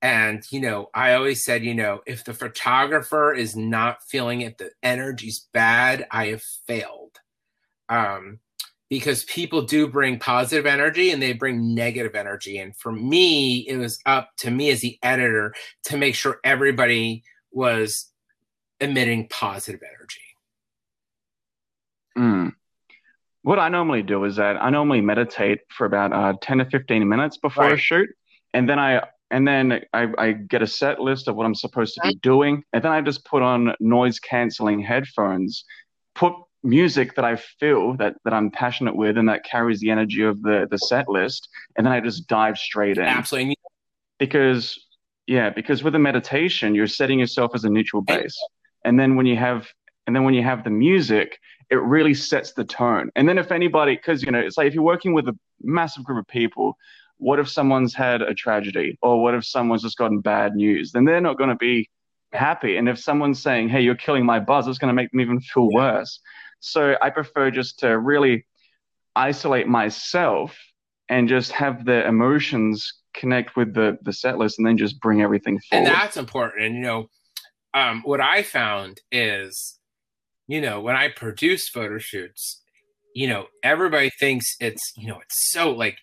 And you know, I always said, you know, if the photographer is not feeling it, the energy's bad. I have failed. Um, because people do bring positive energy and they bring negative energy. And for me, it was up to me as the editor to make sure everybody was emitting positive energy. Mm. What I normally do is that I normally meditate for about uh, 10 to 15 minutes before a shoot. And then I and then I, I get a set list of what I'm supposed to be doing. And then I just put on noise canceling headphones, put music that I feel that, that I'm passionate with and that carries the energy of the, the set list. And then I just dive straight in. Absolutely. Because yeah, because with a meditation, you're setting yourself as a neutral base. And then when you have and then when you have the music, it really sets the tone. And then if anybody, because you know, it's like if you're working with a massive group of people, what if someone's had a tragedy, or what if someone's just gotten bad news? Then they're not going to be happy. And if someone's saying, "Hey, you're killing my buzz," it's going to make them even feel worse. So I prefer just to really isolate myself and just have the emotions connect with the the set list and then just bring everything forward. And that's important. And you know, um, what I found is, you know, when I produce photo shoots, you know, everybody thinks it's, you know, it's so like,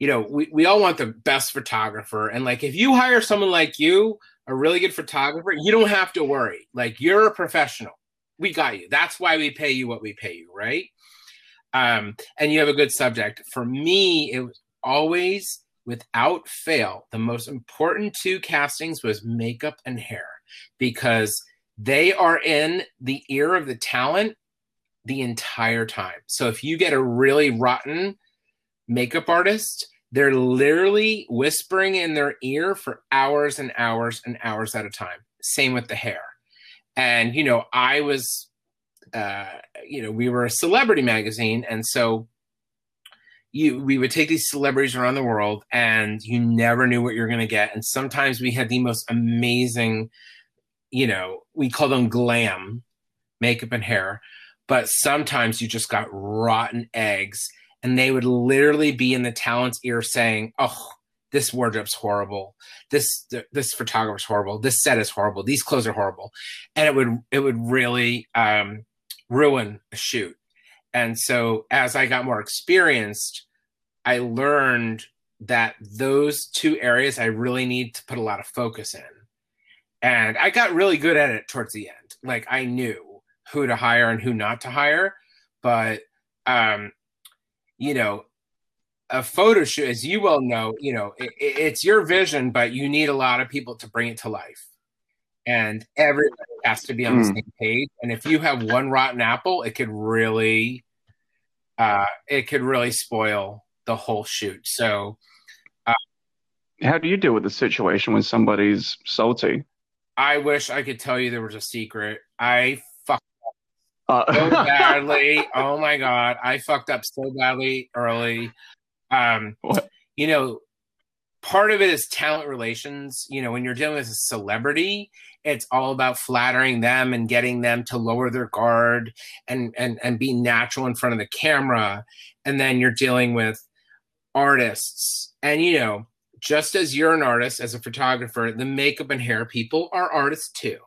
you know, we, we all want the best photographer. And like if you hire someone like you, a really good photographer, you don't have to worry. Like you're a professional. We got you. That's why we pay you what we pay you, right? Um, and you have a good subject. For me, it was always without fail, the most important two castings was makeup and hair because they are in the ear of the talent the entire time. So if you get a really rotten makeup artist, they're literally whispering in their ear for hours and hours and hours at a time. Same with the hair. And, you know, I was, uh, you know, we were a celebrity magazine. And so you we would take these celebrities around the world and you never knew what you're going to get and sometimes we had the most amazing you know we call them glam makeup and hair but sometimes you just got rotten eggs and they would literally be in the talent's ear saying oh this wardrobe's horrible. This this photographer's horrible. This set is horrible. These clothes are horrible. And it would it would really um, ruin a shoot. And so as I got more experienced, I learned that those two areas I really need to put a lot of focus in. And I got really good at it towards the end. Like I knew who to hire and who not to hire. But um, you know, a photo shoot, as you well know, you know, it, it's your vision, but you need a lot of people to bring it to life. And everybody has to be on mm. the hmm. same page. And if you have one rotten apple, it could really uh it could really spoil the whole shoot. So uh, how do you deal with the situation when somebody's salty? I wish I could tell you there was a secret. I fucked up uh, so badly. oh my god, I fucked up so badly early. Um, what? you know, part of it is talent relations. You know, when you're dealing with a celebrity, it's all about flattering them and getting them to lower their guard and and and be natural in front of the camera. And then you're dealing with artists, and you know, just as you're an artist as a photographer, the makeup and hair people are artists too.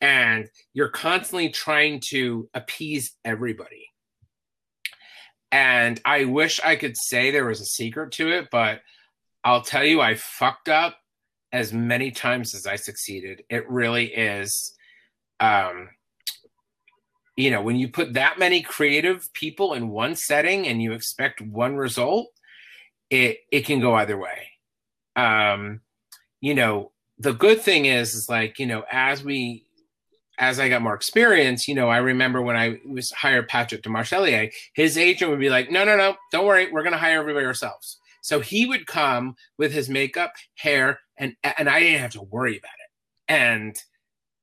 And you're constantly trying to appease everybody. And I wish I could say there was a secret to it, but I'll tell you, I fucked up as many times as I succeeded. It really is, um, you know, when you put that many creative people in one setting and you expect one result, it it can go either way. Um, you know, the good thing is, is like you know, as we as I got more experience, you know, I remember when I was hired Patrick Demarchelier, his agent would be like, "No, no, no, don't worry, we're going to hire everybody ourselves." So he would come with his makeup, hair, and and I didn't have to worry about it. And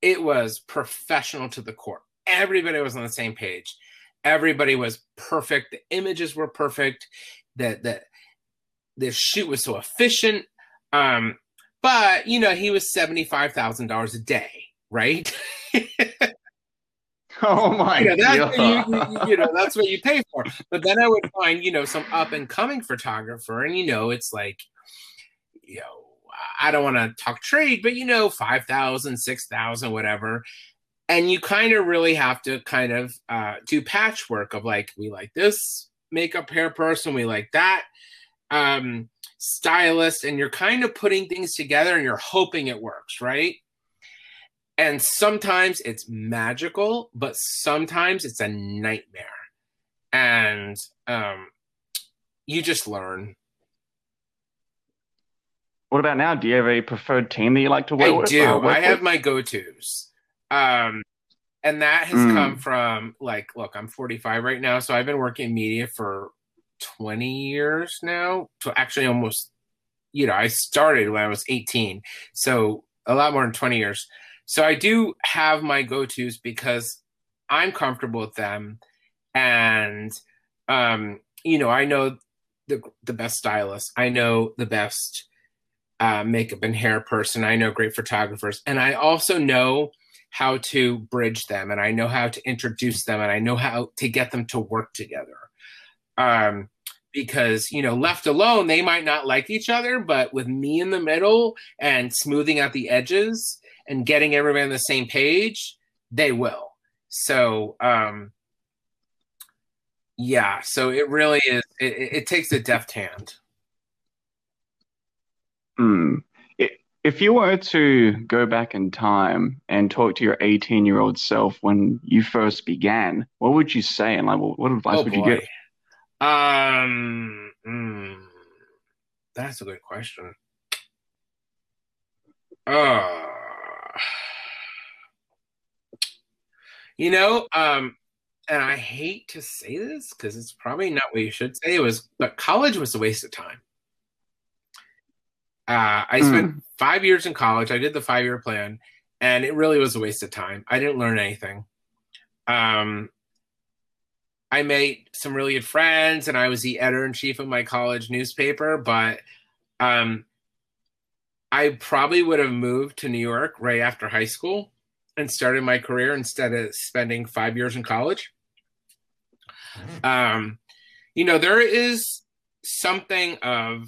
it was professional to the core. Everybody was on the same page. Everybody was perfect. The images were perfect. That that the shoot was so efficient. Um, but you know, he was seventy five thousand dollars a day, right? Oh my you know, that's god! You, you, know, that's what you pay for. But then I would find, you know, some up and coming photographer, and you know, it's like, you know, I don't want to talk trade, but you know, 5,000, 6,000, whatever. And you kind of really have to kind of uh, do patchwork of like, we like this makeup hair person, we like that um, stylist, and you're kind of putting things together and you're hoping it works, right? And sometimes it's magical, but sometimes it's a nightmare. And um, you just learn. What about now? Do you have a preferred team that you like to work I with? do. I have my go tos. Um, and that has mm. come from like, look, I'm 45 right now, so I've been working in media for 20 years now. To actually almost, you know, I started when I was 18, so a lot more than 20 years. So I do have my go tos because I'm comfortable with them, and um, you know I know the the best stylist. I know the best uh, makeup and hair person. I know great photographers, and I also know how to bridge them, and I know how to introduce them, and I know how to get them to work together. Um, because you know left alone they might not like each other but with me in the middle and smoothing out the edges and getting everybody on the same page they will so um yeah so it really is it, it takes a deft hand Hmm. If you were to go back in time and talk to your 18 year old self when you first began, what would you say? And like, what advice oh would you boy give? Um mm, that's a good question uh you know um and i hate to say this because it's probably not what you should say it was but college was a waste of time uh, I spent five years in college. I did the five year plan, and it really was a waste of time. I didn't learn anything. Um, I made some really good friends, and I was the editor in chief of my college newspaper. But um, I probably would have moved to New York right after high school and started my career instead of spending five years in college. Um, you know, there is something of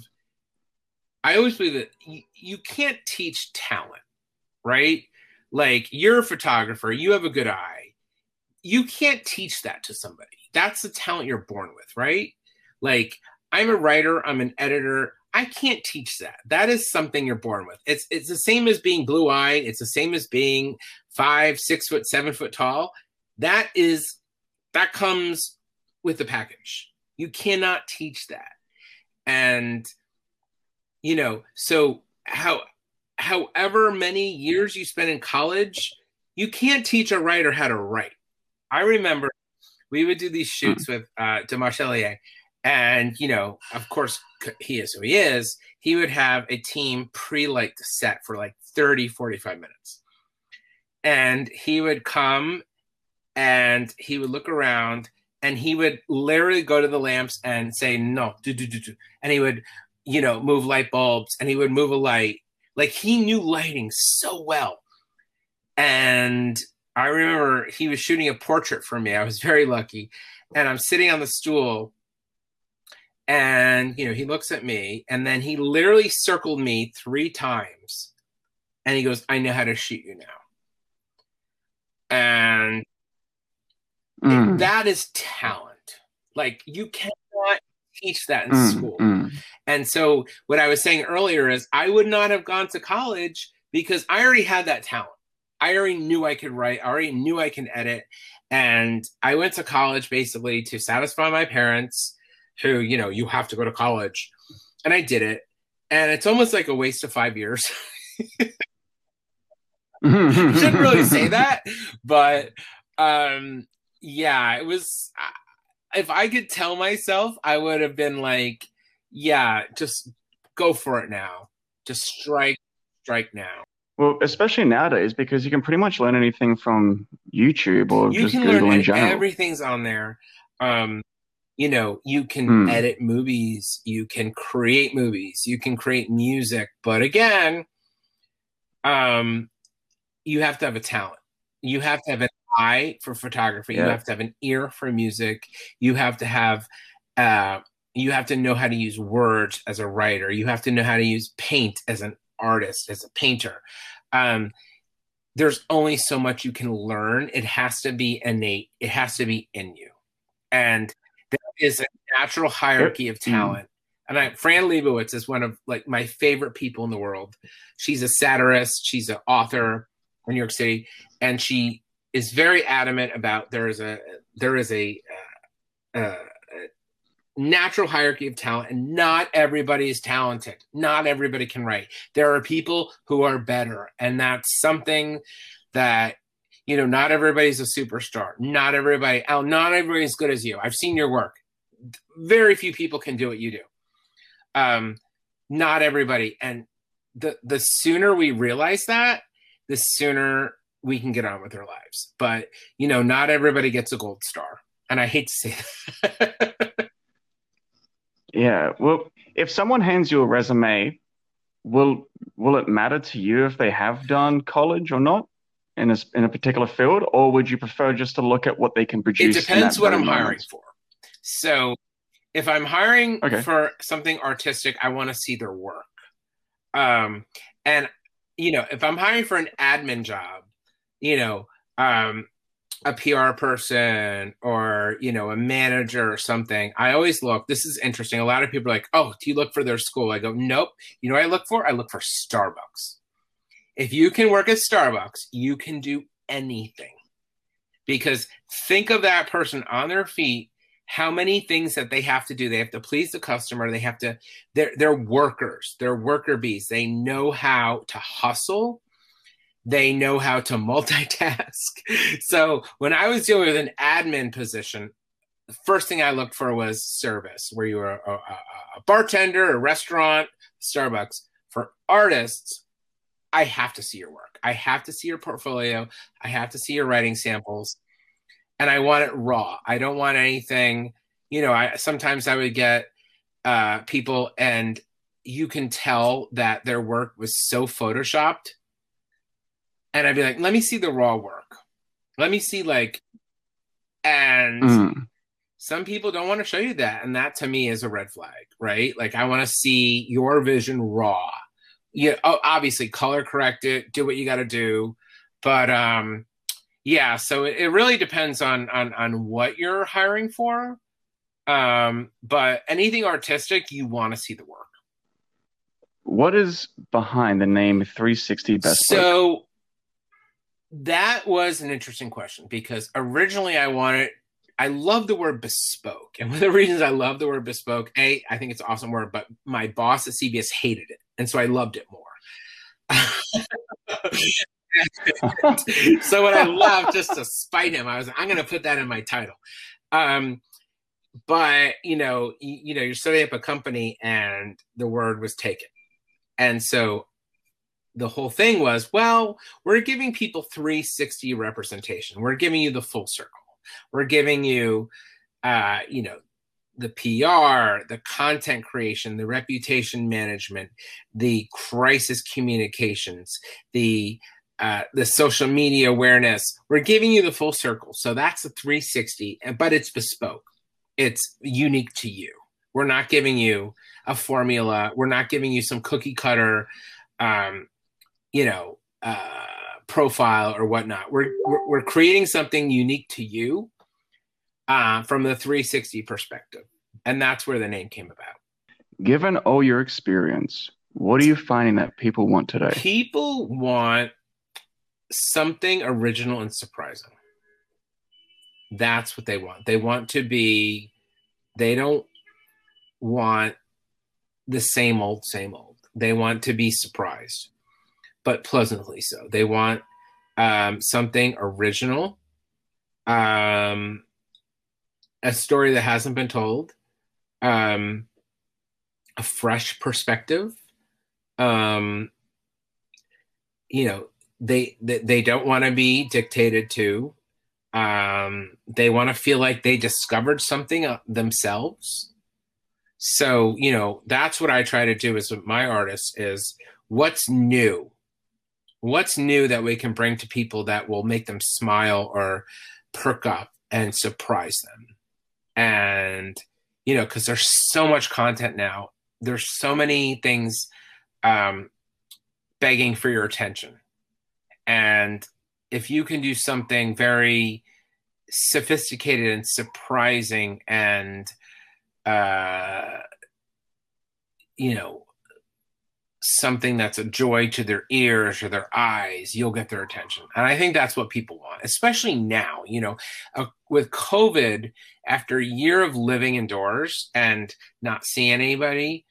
I always believe that you, you can't teach talent, right? Like you're a photographer, you have a good eye. You can't teach that to somebody. That's the talent you're born with, right? Like I'm a writer, I'm an editor. I can't teach that. That is something you're born with. It's it's the same as being blue eyed. It's the same as being five, six foot, seven foot tall. That is that comes with the package. You cannot teach that. And you know so how however many years you spend in college you can't teach a writer how to write i remember we would do these shoots with uh demarchelier and you know of course he is who he is he would have a team pre-like the set for like 30 45 minutes and he would come and he would look around and he would literally go to the lamps and say no do, do, do, do. and he would you know, move light bulbs and he would move a light. Like he knew lighting so well. And I remember he was shooting a portrait for me. I was very lucky. And I'm sitting on the stool and, you know, he looks at me and then he literally circled me three times and he goes, I know how to shoot you now. And Mm, that is talent. Like you cannot teach that in mm, school. mm. And so what I was saying earlier is I would not have gone to college because I already had that talent. I already knew I could write, I already knew I can edit. And I went to college basically to satisfy my parents who, you know, you have to go to college. And I did it. And it's almost like a waste of five years. I shouldn't really say that, but um yeah, it was if I could tell myself, I would have been like, yeah, just go for it now. Just strike, strike now. Well, especially nowadays, because you can pretty much learn anything from YouTube or You just can Google learn in general. everything's on there. Um, you know, you can Hmm. edit movies, you can create movies, you can create music, but again, um, you have to have a talent. You have to have an eye for photography. You have to have an ear for music. You have to have uh you have to know how to use words as a writer. You have to know how to use paint as an artist, as a painter. Um there's only so much you can learn. It has to be innate. It has to be in you. And there is a natural hierarchy of Mm. talent. And I, Fran Lebowitz is one of like my favorite people in the world. She's a satirist. She's an author in New York City, and she is very adamant about there is a there is a, uh, uh, natural hierarchy of talent, and not everybody is talented. Not everybody can write. There are people who are better, and that's something that you know. Not everybody's a superstar. Not everybody. Al, not everybody's as good as you. I've seen your work. Very few people can do what you do. Um, not everybody, and the the sooner we realize that, the sooner we can get on with our lives. But you know, not everybody gets a gold star, and I hate to say that. Yeah. Well, if someone hands you a resume, will will it matter to you if they have done college or not in a, in a particular field, or would you prefer just to look at what they can produce? It depends what I'm hiring for. So, if I'm hiring Okay. for something artistic, I want to see their work. Um, and you know, if I'm hiring for an admin job, you know, um, a PR person or you know a manager or something, I always look. This is interesting. A lot of people are like, "Oh, do you look for their school?" I go, "Nope." You know, what I look for. I look for Starbucks. If you can work at Starbucks, you can do anything. Because think of that person on their feet how many things that they have to do. They have to please the customer. They have to, they're, they're workers, they're worker bees. They know how to hustle. They know how to multitask. So when I was dealing with an admin position, the first thing I looked for was service, where you were a, a, a bartender, a restaurant, Starbucks. For artists, I have to see your work. I have to see your portfolio. I have to see your writing samples and I want it raw. I don't want anything, you know, I sometimes I would get uh people and you can tell that their work was so photoshopped. And I'd be like, let me see the raw work. Let me see like and Mm. some people don't want to show you that. And that to me is a red flag right? Like i want to see your vision raw. Yeah oh, obviously color correct it do what you got to do. But um yeah so it, it really depends on on on what you're hiring for. Um but anything artistic you want to see the work. What is behind the name 360 Best so that was an interesting question because originally I wanted I love the word bespoke. And one of the reasons I love the word bespoke, A, I think it's an awesome word, but my boss at CBS hated it. And so I loved it more. so what I love just to spite him, I was I'm gonna put that in my title. Um but you know, you, you know, you're setting up a company and the word was taken. And so the whole thing was, well, we're giving people 360 representation. We're giving you the full circle. We're giving you, uh, you know, the PR, the content creation, the reputation management, the crisis communications, the uh, the social media awareness. We're giving you the full circle. So that's a 360, but it's bespoke. It's unique to you. We're not giving you a formula. We're not giving you some cookie cutter, um, you know, uh, profile or whatnot. We're, we're we're creating something unique to you uh, from the 360 perspective, and that's where the name came about. Given all your experience, what are you finding that people want today? People want something original and surprising. That's what they want. They want to be. They don't want the same old, same old. They want to be surprised, but pleasantly so. They want um, something original, um, a story that hasn't been told, um, a fresh perspective. Um, you know, they they, they don't want to be dictated to. Um, they want to feel like they discovered something uh, themselves so you know that's what i try to do with my artists is what's new what's new that we can bring to people that will make them smile or perk up and surprise them? And you know because there's so much content now. There's so many things um, begging for your attention. And if you can do something very sophisticated and surprising and uh, you know, something that's a joy to their ears or their eyes, you'll get their attention. And I think that's what people want, especially now, you know, uh, with COVID, after a year of living indoors and not seeing anybody,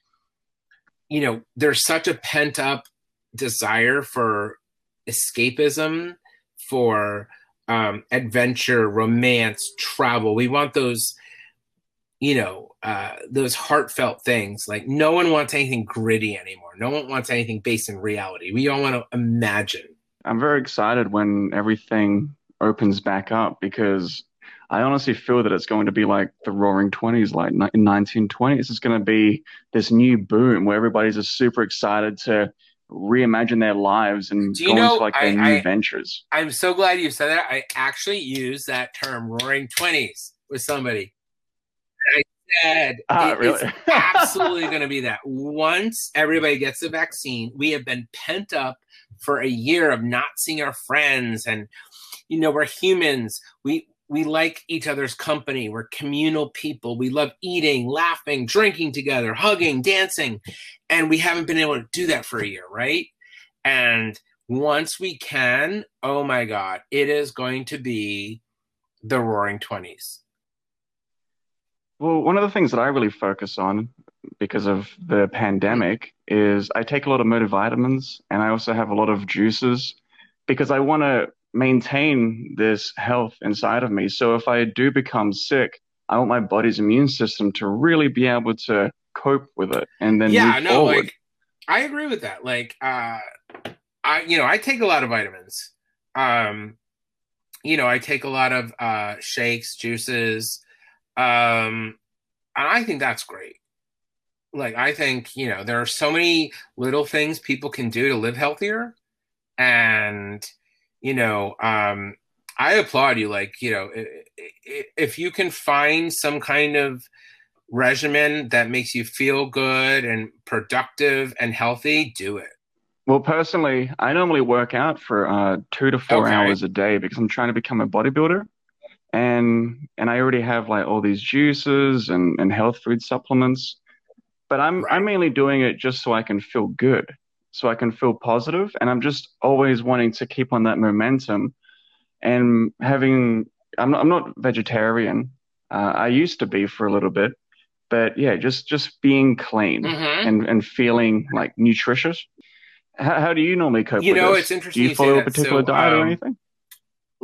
you know, there's such a pent up desire for escapism, for um, adventure, romance, travel. We want those, you know, uh, those heartfelt things. Like no one wants anything gritty anymore. No one wants anything based in reality. We all want to imagine. I'm very excited when everything opens back up because I honestly feel that it's going to be like the roaring 20s, like in 1920s. It's going to be this new boom where everybody's just super excited to reimagine their lives and go know, into like their I- new I- ventures. I'm so glad you said that. I actually used that term "roaring twenties with somebody. Said ah, it really? is absolutely going to be that. Once everybody gets the vaccine, we have been pent up for a year of not seeing our friends, and you know we're humans. We we like each other's company. We're communal people. We love eating, laughing, drinking together, hugging, dancing, and we haven't been able to do that for a year, right? And once we can, oh my god, it is going to be the Roaring Twenties. Well, one of the things that I really focus on because of the pandemic is I take a lot of multivitamins and I also have a lot of juices because I want to maintain this health inside of me. So if I do become sick, I want my body's immune system to really be able to cope with it and then yeah, move no, forward. like I agree with that. Like, uh, I you know I take a lot of vitamins. Um, you know, I take a lot of uh, shakes, juices, um, and I think that's great. Like, I think you know there are so many little things people can do to live healthier, and you know, um, I applaud you. Like, you know, if you can find some kind of regimen that makes you feel good and productive and healthy, do it. Well, personally, I normally work out for uh, two to four Okay. hours a day because I'm trying to become a bodybuilder, and and I already have like all these juices and, and health food supplements, but I'm Right. I'm mainly doing it just so I can feel good, so I can feel positive, and I'm just always wanting to keep on that momentum, and having I'm not, I'm not vegetarian. Uh, I used to be for a little bit, but yeah, just just being clean Mhm. and and feeling like nutritious. How, how do you normally cope You know, it's interesting Do you you follow a particular So, diet or um, anything?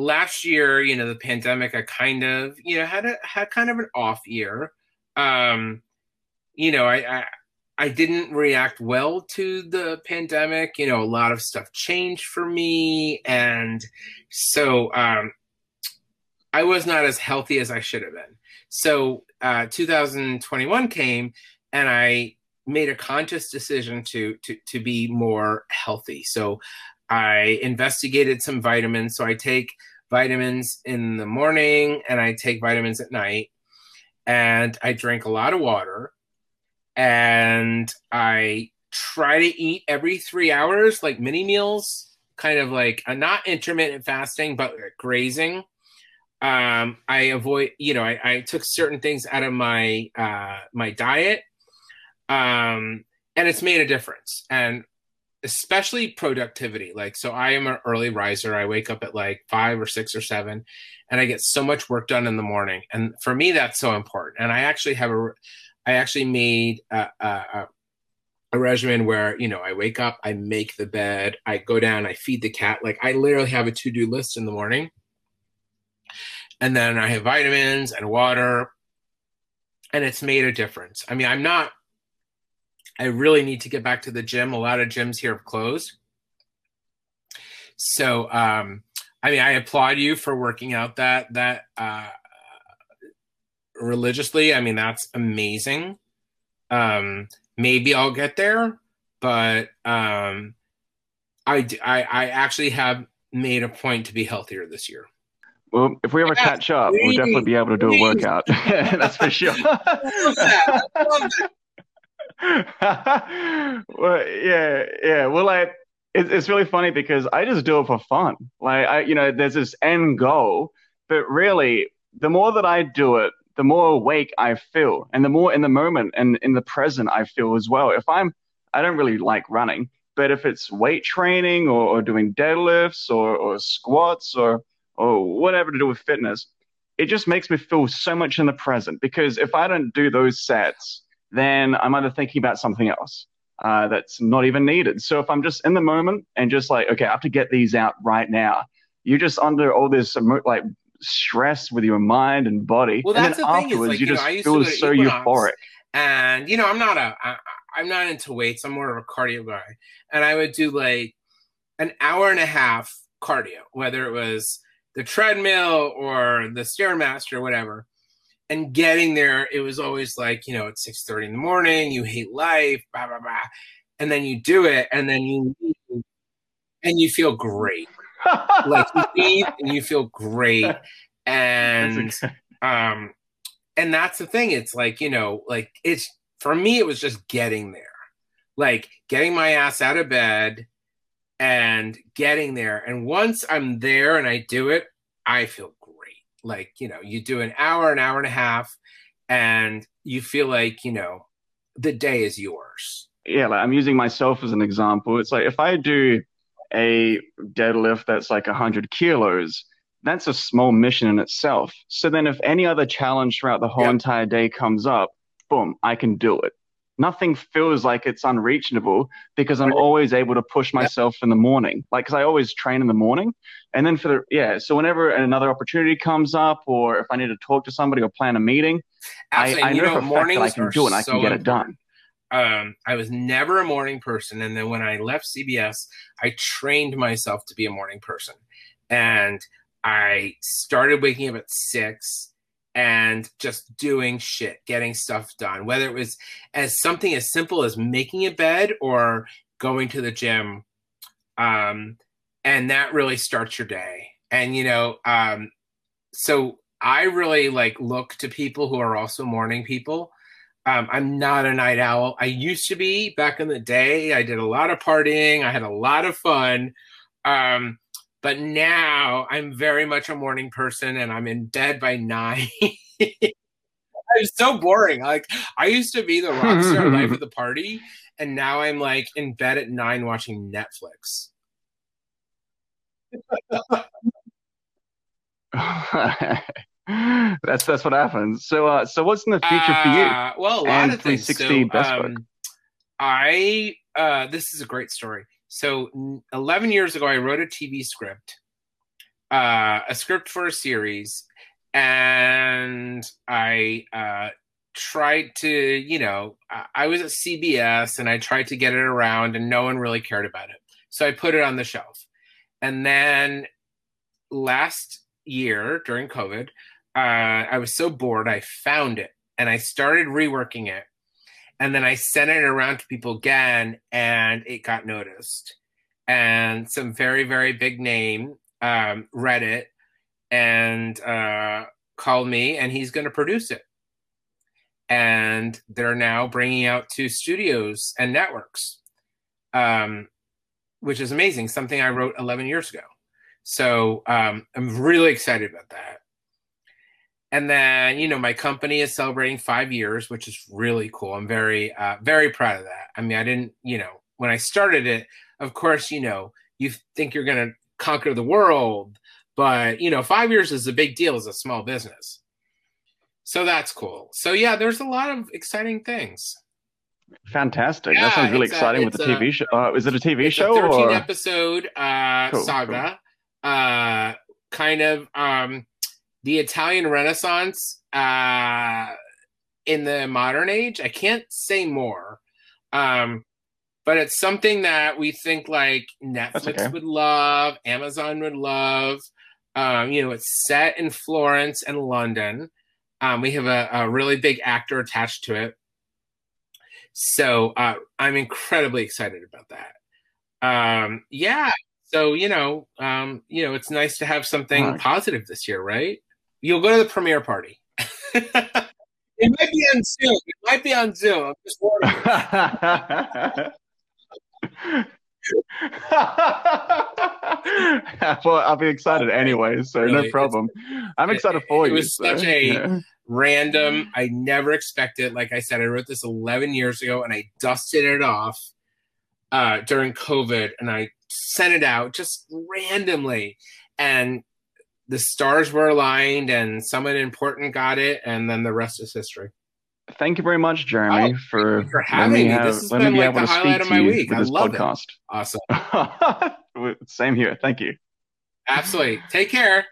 Last year, you know, the pandemic, I kind of, you know, had a had kind of an off year. Um, you know, I, I I didn't react well to the pandemic. You know, a lot of stuff changed for me, and so um, I was not as healthy as I should have been. So uh, 2021 came, and I made a conscious decision to to to be more healthy. So I investigated some vitamins. So I take vitamins in the morning, and I take vitamins at night, and I drink a lot of water, and I try to eat every three hours, like mini meals, kind of like uh, not intermittent fasting, but grazing. Um i avoid you know I, I took certain things out of my uh my diet. Um and it's made a difference. And especially productivity like so i am an early riser i wake up at like five or six or seven and i get so much work done in the morning and for me that's so important and i actually have a i actually made a, a, a regimen where you know i wake up i make the bed i go down i feed the cat like i literally have a to-do list in the morning and then I have vitamins and water, and it's made a difference. I mean, I'm not. I really need to get back to the gym. A lot of gyms here have closed, so um, I mean, I applaud you for working out that that uh, religiously. I mean, that's amazing. Um, maybe I'll get there, but um, i i actually have made a point to be healthier this year. Well, if we ever Yeah, catch up, we'll definitely be able to do a workout. That's for sure. that. I love well, yeah, yeah. Well, like, it's it's really funny because I just do it for fun. Like, I, you know, there's this end goal, but really, the more that I do it, the more awake I feel, and the more in the moment and in the present I feel as well. If I'm, I don't really like running, but if it's weight training or, or doing deadlifts or, or squats or or whatever to do with fitness, it just makes me feel so much in the present. Because if I don't do those sets, then I'm either thinking about something else uh, that's not even needed. So if I'm just in the moment and just like, okay, I have to get these out right now, you're just under all this like stress with your mind and body, Well, and that's then the thing is, afterwards like, you you know, just feel so Equinox, euphoric. And you know, I'm not a I, i'm not into weights i'm more of a cardio guy and i would do like an hour and a half cardio whether it was the treadmill or the stairmaster or whatever and getting there it was always like you know it's 6 30 in the morning you hate life blah blah blah and then you do it and then you and you feel great like you leave and you feel great and um and that's the thing. It's like, you know, like it's for me, it was just getting there, like getting my ass out of bed and getting there. And once I'm there and I do it, I feel. Like, you know, you do an hour, an hour and a half, and you feel like, you know, the day is yours. Yeah, like I'm using myself as an example. It's like if I do a deadlift that's like 100 kilos, that's a small mission in itself. So then, if any other challenge throughout the whole yep. entire day comes up, boom, I can do it. Nothing feels like it's unreachable because I'm always able to push myself in the morning. Like, because I always train in the morning. And then for the, yeah, so whenever another opportunity comes up or if I need to talk to somebody or plan a meeting, I, I know, know fact that I can do it and I can get it done. Um, I was never a morning person. And then when I left CBS, I trained myself to be a morning person. And I started waking up at six and just doing shit, getting stuff done, whether it was as something as simple as making a bed or going to the gym. Um, and that really starts your day. And, you know, um, so I really like look to people who are also morning people. Um, I'm not a night owl. I used to be back in the day. I did a lot of partying. I had a lot of fun. Um, but now I'm very much a morning person and I'm in bed by nine. I'm so boring. Like I used to be the rock star life of the party, and now I'm like in bed at nine watching Netflix. that's that's what happens. So uh, so what's in the future uh, for you? Uh, well, a lot and of things. So, um, I uh, this is a great story. So 11 years ago, I wrote a TV script, uh, a script for a series, and I uh, tried to, you know, I was at CBS and I tried to get it around, and no one really cared about it. So I put it on the shelf. And then last year during COVID, uh, I was so bored, I found it and I started reworking it and then I sent it around to people again, and it got noticed. And some very, very big name um, read it and uh, called me, and he's going to produce it. And they're now bringing out to studios and networks, um, which is amazing. Something I wrote 11 years ago. So um, I'm really excited about that and then you know my company is celebrating five years which is really cool. I'm very uh, very proud of that. I mean i didn't you know when i started it of course you know you think you're going to conquer the world but you know five years is a big deal as a small business. So that's cool. So yeah there's a lot of exciting things. Fantastic. Yeah, that sounds really exciting a, with the tv show. Uh, is it a tv show a 13 or? episode uh, cool, saga. Cool. uh kind of um the Italian Renaissance uh, in the modern age. I can't say more, um, but it's something that we think like Netflix okay. would love, Amazon would love. Um, you know, it's set in Florence and London. Um, we have a, a, really big actor attached to it. So uh, I'm incredibly excited about that. Um, yeah. So you know, um, you know, it's nice to have something right. positive this year, right? You'll go to the premiere party. it might be on Zoom. It might be on Zoom. I'm just warning. well, I'll be excited anyway, so really, no problem. I'm excited for it, you. It was so, such a yeah. random. I never expected. Like I said, I wrote this 11 years ago, and I dusted it off uh, during COVID, and I sent it out just randomly. And the stars were aligned and someone important got it, and then the rest is history. Thank you very much, Jeremy, oh, for, for having me. Have, this has been like the highlight of my week. I love podcast. It. Awesome. Same here. Thank you. Absolutely. Take care.